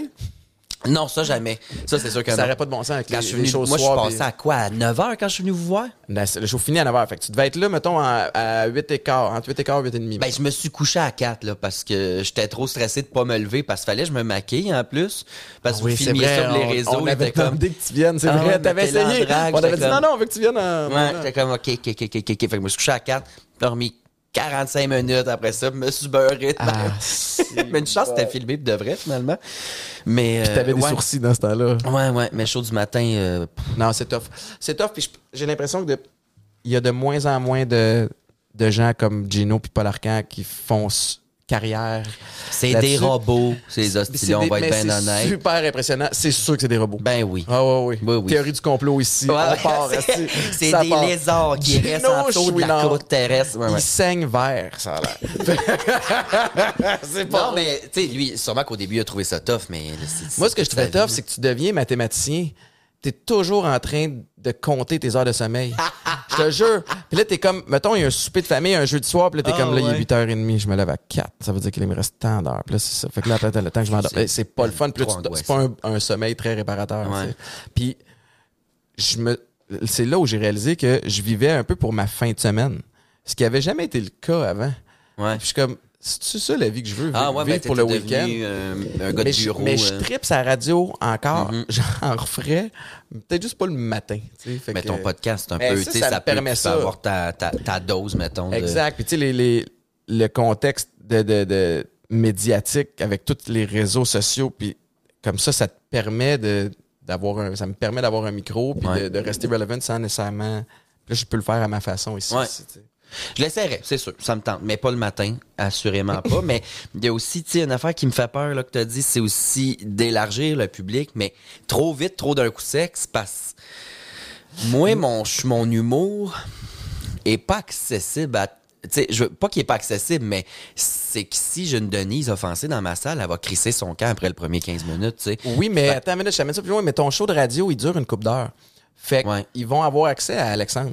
Non, ça, jamais. Ça, c'est sûr que Ça non. n'aurait pas de bon sens avec Quand les, je suis venu, moi, je suis soir, passé puis- à quoi? À 9 h quand je suis venu vous voir? Ben, le show finit à 9h. Fait que tu devais être là, mettons, à, à 8 et quart, entre 8 et quart et 8 et demi. Ben, je me suis couché à 4, là, parce que j'étais trop stressé de pas me lever, parce qu'il fallait que je me maquille, en plus. Parce que Oui, vous filmiez sur les on- réseaux, On il avait comme... demandé que tu viennes, c'est Ah vrai. T'avais essayé. drague, on avait dit non, comme- non, on veut que tu viennes en. Ouais, j'étais comme, OK, OK, OK, OK, OK. Fait que je me suis couché à 4, dormi 45 minutes après ça, me suis beurré. Ah, mais une chance, c'était filmé de vrai, finalement. Mais. euh, T'avais des ouais. sourcils dans ce temps-là. Ouais, ouais, mais chaud du matin, euh, Non, c'est tough. C'est tough, puis j'ai l'impression que de- il y a de moins en moins de, de gens comme Gino puis Paul Arcand qui font carrière. c'est des robots, ces C'est hosties on des- va être bien c'est honnête. super impressionnant. C'est sûr que c'est des robots. Ben oui. Ah oui. Oui, oui. Théorie du complot ici. Ouais, on part. c'est- c'est des part. lézards qui Gino restent en dessous de la croûte terrestre. Ouais, ouais. Il saigne vert, ça a l'air. c'est Non, mais, tu sais, lui, sûrement qu'au début, il a trouvé ça tough, mais. c'est- Moi, ce que c'est je trouvais tough, c'est que tu deviens mathématicien. T'es toujours en train de compter tes heures de sommeil. je te jure. Puis là, t'es comme, mettons, il y a un souper de famille, un jeu de soir, puis là, t'es Ah, comme, là, il est ouais. 8h30, je me lève à 4. Ça veut dire qu'il me reste tant d'heures. Puis là, c'est ça. Fait que là, attends, attends, le temps que je m'endors. C'est- pas le fun. Puis c'est pas un, un sommeil très réparateur. Ouais. Puis, je me, c'est là où j'ai réalisé que je vivais un peu pour ma fin de semaine. Ce qui avait jamais été le cas avant. Ouais. Puis je suis comme, c'est ça la vie que je veux Ah, vivre ouais, ben, pour le week-end? euh, un gars mais de je, bureau. mais je euh, tripe sa radio encore. Mhm. J'en referais, peut-être juste pas le matin. tu fait Mais que- ton podcast, un Mais peu, ça, tu ça ça, me peut, permet tu peux ça. avoir ta, ta, ta dose, mettons. de- Exact. Puis tu sais, les, les- le contexte de, de- de médiatique avec tous les réseaux sociaux, puis comme ça, ça te permet de d'avoir un, ça me permet d'avoir un micro puis Ouais. de, de rester relevant sans nécessairement. Puis là, je peux le faire à ma façon ici. Ouais. tu sais. Je l'essaierai, c'est sûr, ça me tente, mais pas le matin, assurément pas. Mais il y a aussi, tu une affaire qui me fait peur, là, que tu as dit, c'est aussi d'élargir le public, mais trop vite, trop d'un coup sec, parce moi, mon, ch- mon humour est pas accessible à. Tu sais, je veux pas qu'il est pas accessible, mais c'est que si j'ai une Denise offensée dans ma salle, elle va crisser son camp après le premier 15 minutes, tu sais. Oui, mais Fait- attends une minute, je t'amène ça plus loin, mais ton show de radio, il dure une coupe d'heures. Fait qu'ils Ouais. vont avoir accès à Alexandre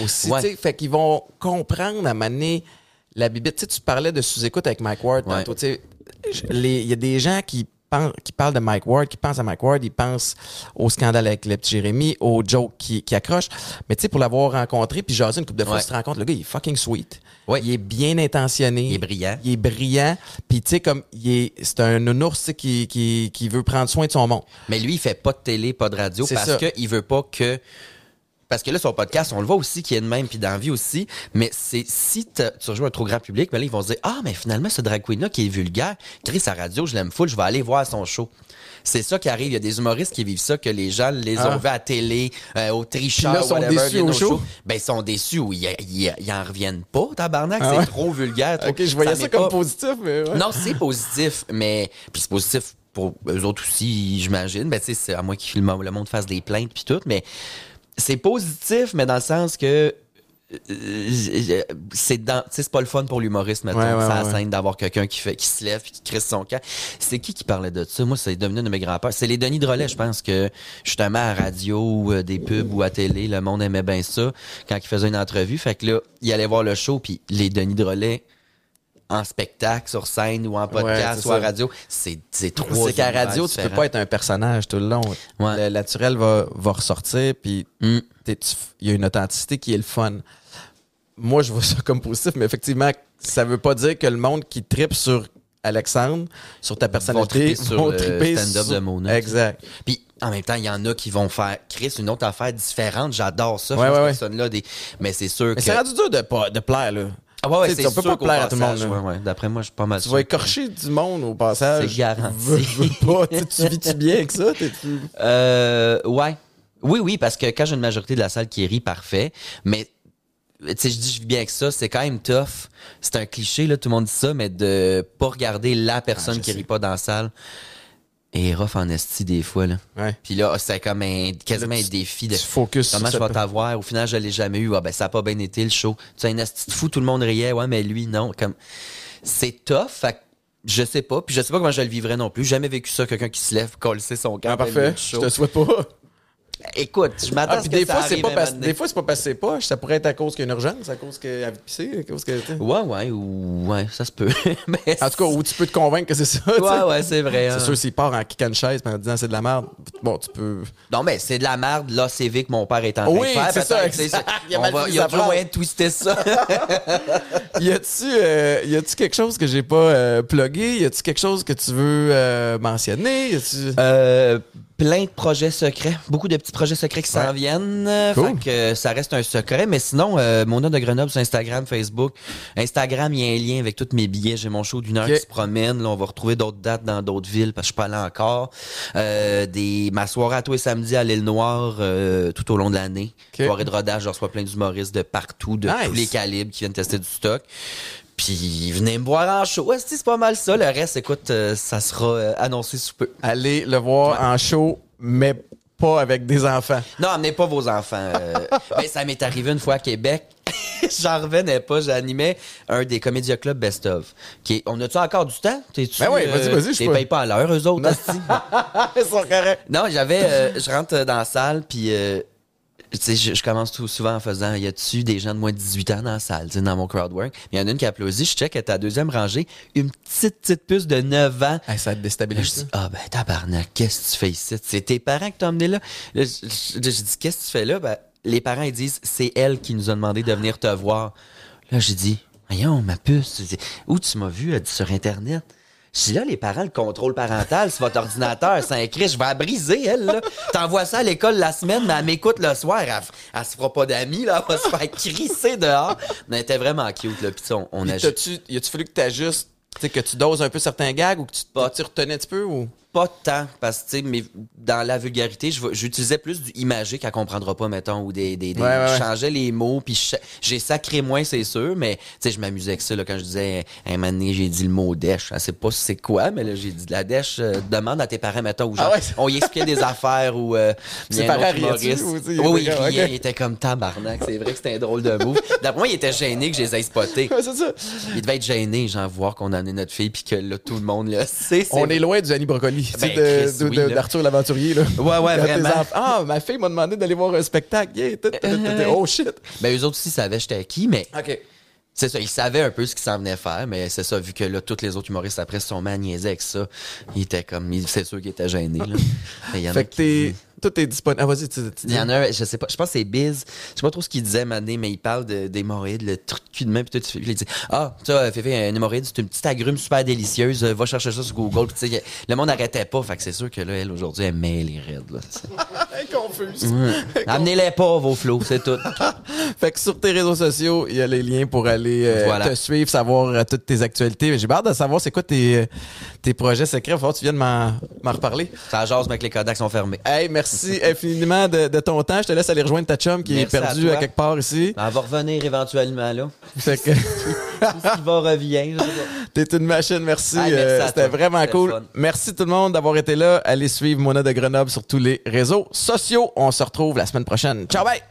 aussi. Ouais. sais. Fait qu'ils vont comprendre à mener la bibite. Tu sais, tu parlais de sous-écoute avec Mike Ward Ouais. tantôt. Il y a des gens qui, qui parlent de Mike Ward, qui pensent à Mike Ward, ils pensent au scandale avec le petit Jérémy, au joke qui, qui accroche. Mais tu sais, pour l'avoir rencontré, puis jaser une couple de fois, Ouais. tu te rends compte, le gars, il est fucking sweet. Ouais. Il est bien intentionné. Il est brillant. Il est brillant. Puis tu sais, comme, il est, c'est un nounours qui, qui, qui veut prendre soin de son monde. Mais lui, il fait pas de télé, pas de radio, parce qu'il veut pas que. Parce que là, son podcast, on le voit aussi qu'il est de même, puis dans la vie aussi. Mais c'est si tu rejoins un trop grand public, ben là, ils vont se dire Ah, mais finalement, ce drag queen-là qui est vulgaire, crée sa radio, je l'aime full, je vais aller voir son show. C'est ça qui arrive. Il y a des humoristes qui vivent ça, que les gens les Ah. ont vus à la télé, euh, au tricheur, Puis là, sont whatever, déçus viennent au show. Ben, ils sont déçus ou ils, en reviennent pas, tabarnak. Ah c'est ouais? trop vulgaire. trop- Ok, je voyais ça, comme pas- positif, mais ouais. non, c'est positif, mais puis c'est positif pour eux autres aussi, j'imagine. Ben tu sais, c'est à moi qui filme le monde fasse des plaintes puis tout, mais c'est positif, mais dans le sens que euh, c'est dans c'est pas le fun pour l'humoriste Ouais, ouais, ça ouais. scène d'avoir quelqu'un qui fait qui se lève qui crisse son camp c'est qui qui parlait de ça? Moi c'est devenu un de mes grands-pères. C'est les Denis Drolet je pense que justement à radio ou euh, des pubs ou à télé le monde aimait bien ça quand il faisait une entrevue. Fait que là il allait voir le show puis les Denis Drolet en spectacle sur scène ou en podcast ou ça. radio c'est c'est trois C'est qu'à radio, tu peux pas être un personnage tout le long. Ouais. Le naturel va, va ressortir, puis Mm. il y a une authenticité qui est le fun. Moi, je vois ça comme positif, mais effectivement, ça veut pas dire que le monde qui tripe sur Alexandre, sur ta personnalité, triper sur vont le triper stand-up sur- de Mona. Exact. Puis en même temps, il y en a qui vont faire Chris une autre affaire différente. J'adore ça. Ouais, ouais, ouais. personne-là, des... Mais c'est sûr Mais que. c'est rendu dur de, pas, de plaire, là. Ah ouais, ouais, c'est on peut sûr pas plaire à tout le monde, là. ouais, ouais. D'après moi, je suis pas mal Tu sûr vas écorcher du monde au passage. C'est garanti. Veux, veux pas. Tu vis-tu bien avec ça? Euh, ouais. Oui, oui, parce que quand j'ai une majorité de la salle qui rit, parfait. Mais, tu sais, je dis je vis bien avec ça, c'est quand même tough. C'est un cliché, là, tout le monde dit ça, mais de pas regarder la personne Ah, je qui sais. rit pas dans la salle. Et rough en esti des fois, là. Ouais. Puis là, c'est comme un, quasiment Là, un défi de sur comment je vais t'avoir. Au final, je l'ai jamais eu. Ah, ben, ça a pas bien été le show. Tu sais, un esti de fou, tout le monde riait. Ouais, mais lui, non. Comme, c'est tough. Fait je sais pas. Puis je sais pas comment je le vivrais non plus. Jamais vécu ça, quelqu'un qui se lève, coller son. Ah, après le parfait. Je te souhaite pas. Écoute, je m'attends Ah, à ce que des ça fois, c'est pas parce, des fois, c'est pas parce que c'est pas. Ça pourrait être à cause qu'il y a une urgence, à cause qu'elle a pissé, à cause que. Ouais, ouais, ou, ouais, ça se peut. mais En tout cas, où tu peux te convaincre que c'est ça. tu sais. Ouais, ouais, c'est vrai. C'est hein. sûr, s'il part en kickant une chaise en disant c'est de la merde, bon, tu peux. Non, mais c'est de la merde, là, c'est que mon père est en train Oui, de faire. c'est ça, exact. Il on va- Il y a toujours moyen de twister ça. Y a-tu euh, quelque chose que j'ai pas euh, plugué? Y a-tu quelque chose que tu veux euh, mentionner? Y. Euh, plein de projets secrets, beaucoup de petits projets secrets qui s'en Ouais. viennent. Cool. Fait que euh, ça reste un secret, mais sinon, euh, mon nom de Grenoble sur Instagram, Facebook. Instagram, il y a un lien avec tous mes billets. J'ai mon show d'une heure qui se promène. Là, on va retrouver d'autres dates dans d'autres villes parce que je suis pas allé encore. Euh, des, ma soirée à tous les samedis à l'île Noire euh, tout au long de l'année. Ok. Soirée de rodage, je reçois plein d'humoristes de partout, de Nice. tous les calibres qui viennent tester du stock. Puis venez me voir en show. Esti, C'est pas mal ça. Le reste, écoute, euh, ça sera euh, annoncé sous peu. Allez le voir en show, mais pas avec des enfants. Non, amenez pas vos enfants. euh. ben, ça m'est arrivé une fois à Québec. J'en revenais pas. J'animais un des Comédia Club Best of. Qui est- on a-tu encore du temps? T'es-tu, Ben oui, vas-y, vas-y, je T'es payes pas à l'heure, eux autres, esti. Ils sont corrects. Non, j'avais... euh, je rentre dans la salle, puis... euh, sais, je, je commence tout souvent en faisant, y a-tu des gens de moins de 18 ans dans la salle, tu sais, dans mon crowd work? Il y en a une qui applaudit, je check, elle est à la deuxième rangée, une petite, petite puce de 9 ans. Hey, ça te Là, je déstabilise. dis, ah ben tabarnak, qu'est-ce que tu fais ici? C'est tes parents qui t'ont emmené là? Là, je, je- je dis, qu'est-ce que tu fais là? Ben, les parents, ils disent, c'est elle qui nous a demandé de venir te voir. Là, j'ai dit, voyons, ma puce, où tu m'as vu? Elle dit, sur Internet? Dis, là, les parents, le contrôle parental sur votre ordinateur, c'est un cri, je vais la briser, elle, là. T'envoies ça à l'école la semaine, mais elle m'écoute le soir, elle, elle se fera pas d'amis, là, elle va se faire crisser dehors. Mais elle était vraiment cute, là, pis on, on a y a-tu fallu que t'ajustes, tu sais, que tu doses un peu certains gags ou que tu, Pas. tu retenais un petit peu ou? Pas tant parce que mais dans la vulgarité j'utilisais plus du imagé qu'elle comprendra pas mettons ou des, des, des- Ouais, ouais, je changeais les mots puis j'ai sacré moins c'est sûr mais tu sais je m'amusais avec ça là quand je disais un moment donné j'ai dit le mot dèche. Je sais pas c'est quoi mais là j'ai dit la dèche euh, demande à tes parents mettons ou genre Ah ouais? on y expliquait des affaires ou euh, Ses parents oui oui il riait il était comme tabarnak c'est vrai que c'était un drôle de move. D'après moi il était gêné que je les ai spotés Ouais, c'est ça. il devait être gêné genre voir qu'on en est notre fille puis que là tout le monde le sait On est loin du Annie Brocoli, Ben, oui, là. d'Arthur l'aventurier. Là. Ouais, ouais, vraiment. Ah, ma fille m'a demandé d'aller voir un spectacle. Yeah. Oh shit. Ben, eux autres aussi savaient j'étais qui, mais OK. c'est ça, ils savaient un peu ce qu'ils s'en venaient faire, mais c'est ça, vu que là, tous les autres humoristes après se sont niaiser avec ça, ils étaient comme, c'est sûr qu'ils étaient gênés, là. Fait que qui Tout est disponible. Ah, vas-y, tu, tu Il y en a un, je sais pas, je pense que c'est Biz, je sais pas trop ce qu'il disait, Mané, mais il parle de- d'hémorroïdes, le truc de cul de main, puis tout, il dit, ah, ça, Féfé, un hémorroïde, c'est une petite agrume super délicieuse, euh, va chercher ça sur Google, puis tu sais, le monde n'arrêtait pas, fait que c'est sûr que là, elle, aujourd'hui, elle met les raides, là, tu sais. Elle est confuse. Amenez-les pas, vos flots, c'est tout. Fait que sur tes réseaux sociaux, il y a les liens pour aller euh, Voilà. te suivre, savoir euh, toutes tes actualités. Mais J'ai hâte de savoir c'est quoi tes, euh, tes projets secrets. Faut que tu viennes m'en m'en reparler. Ça jase, mais que les Kodaks sont fermés. Hey, merci merci infiniment de, de ton temps. Je te laisse aller rejoindre ta chum qui Merci est perdue à, quelque part ici. Elle va revenir éventuellement, là. Fait que qui va revient. t'es une machine, merci. Ah, merci Euh, C'était vraiment cool. fun. Merci tout le monde d'avoir été là. Allez suivre Mona de Grenoble sur tous les réseaux sociaux. On se retrouve la semaine prochaine. Ciao, bye!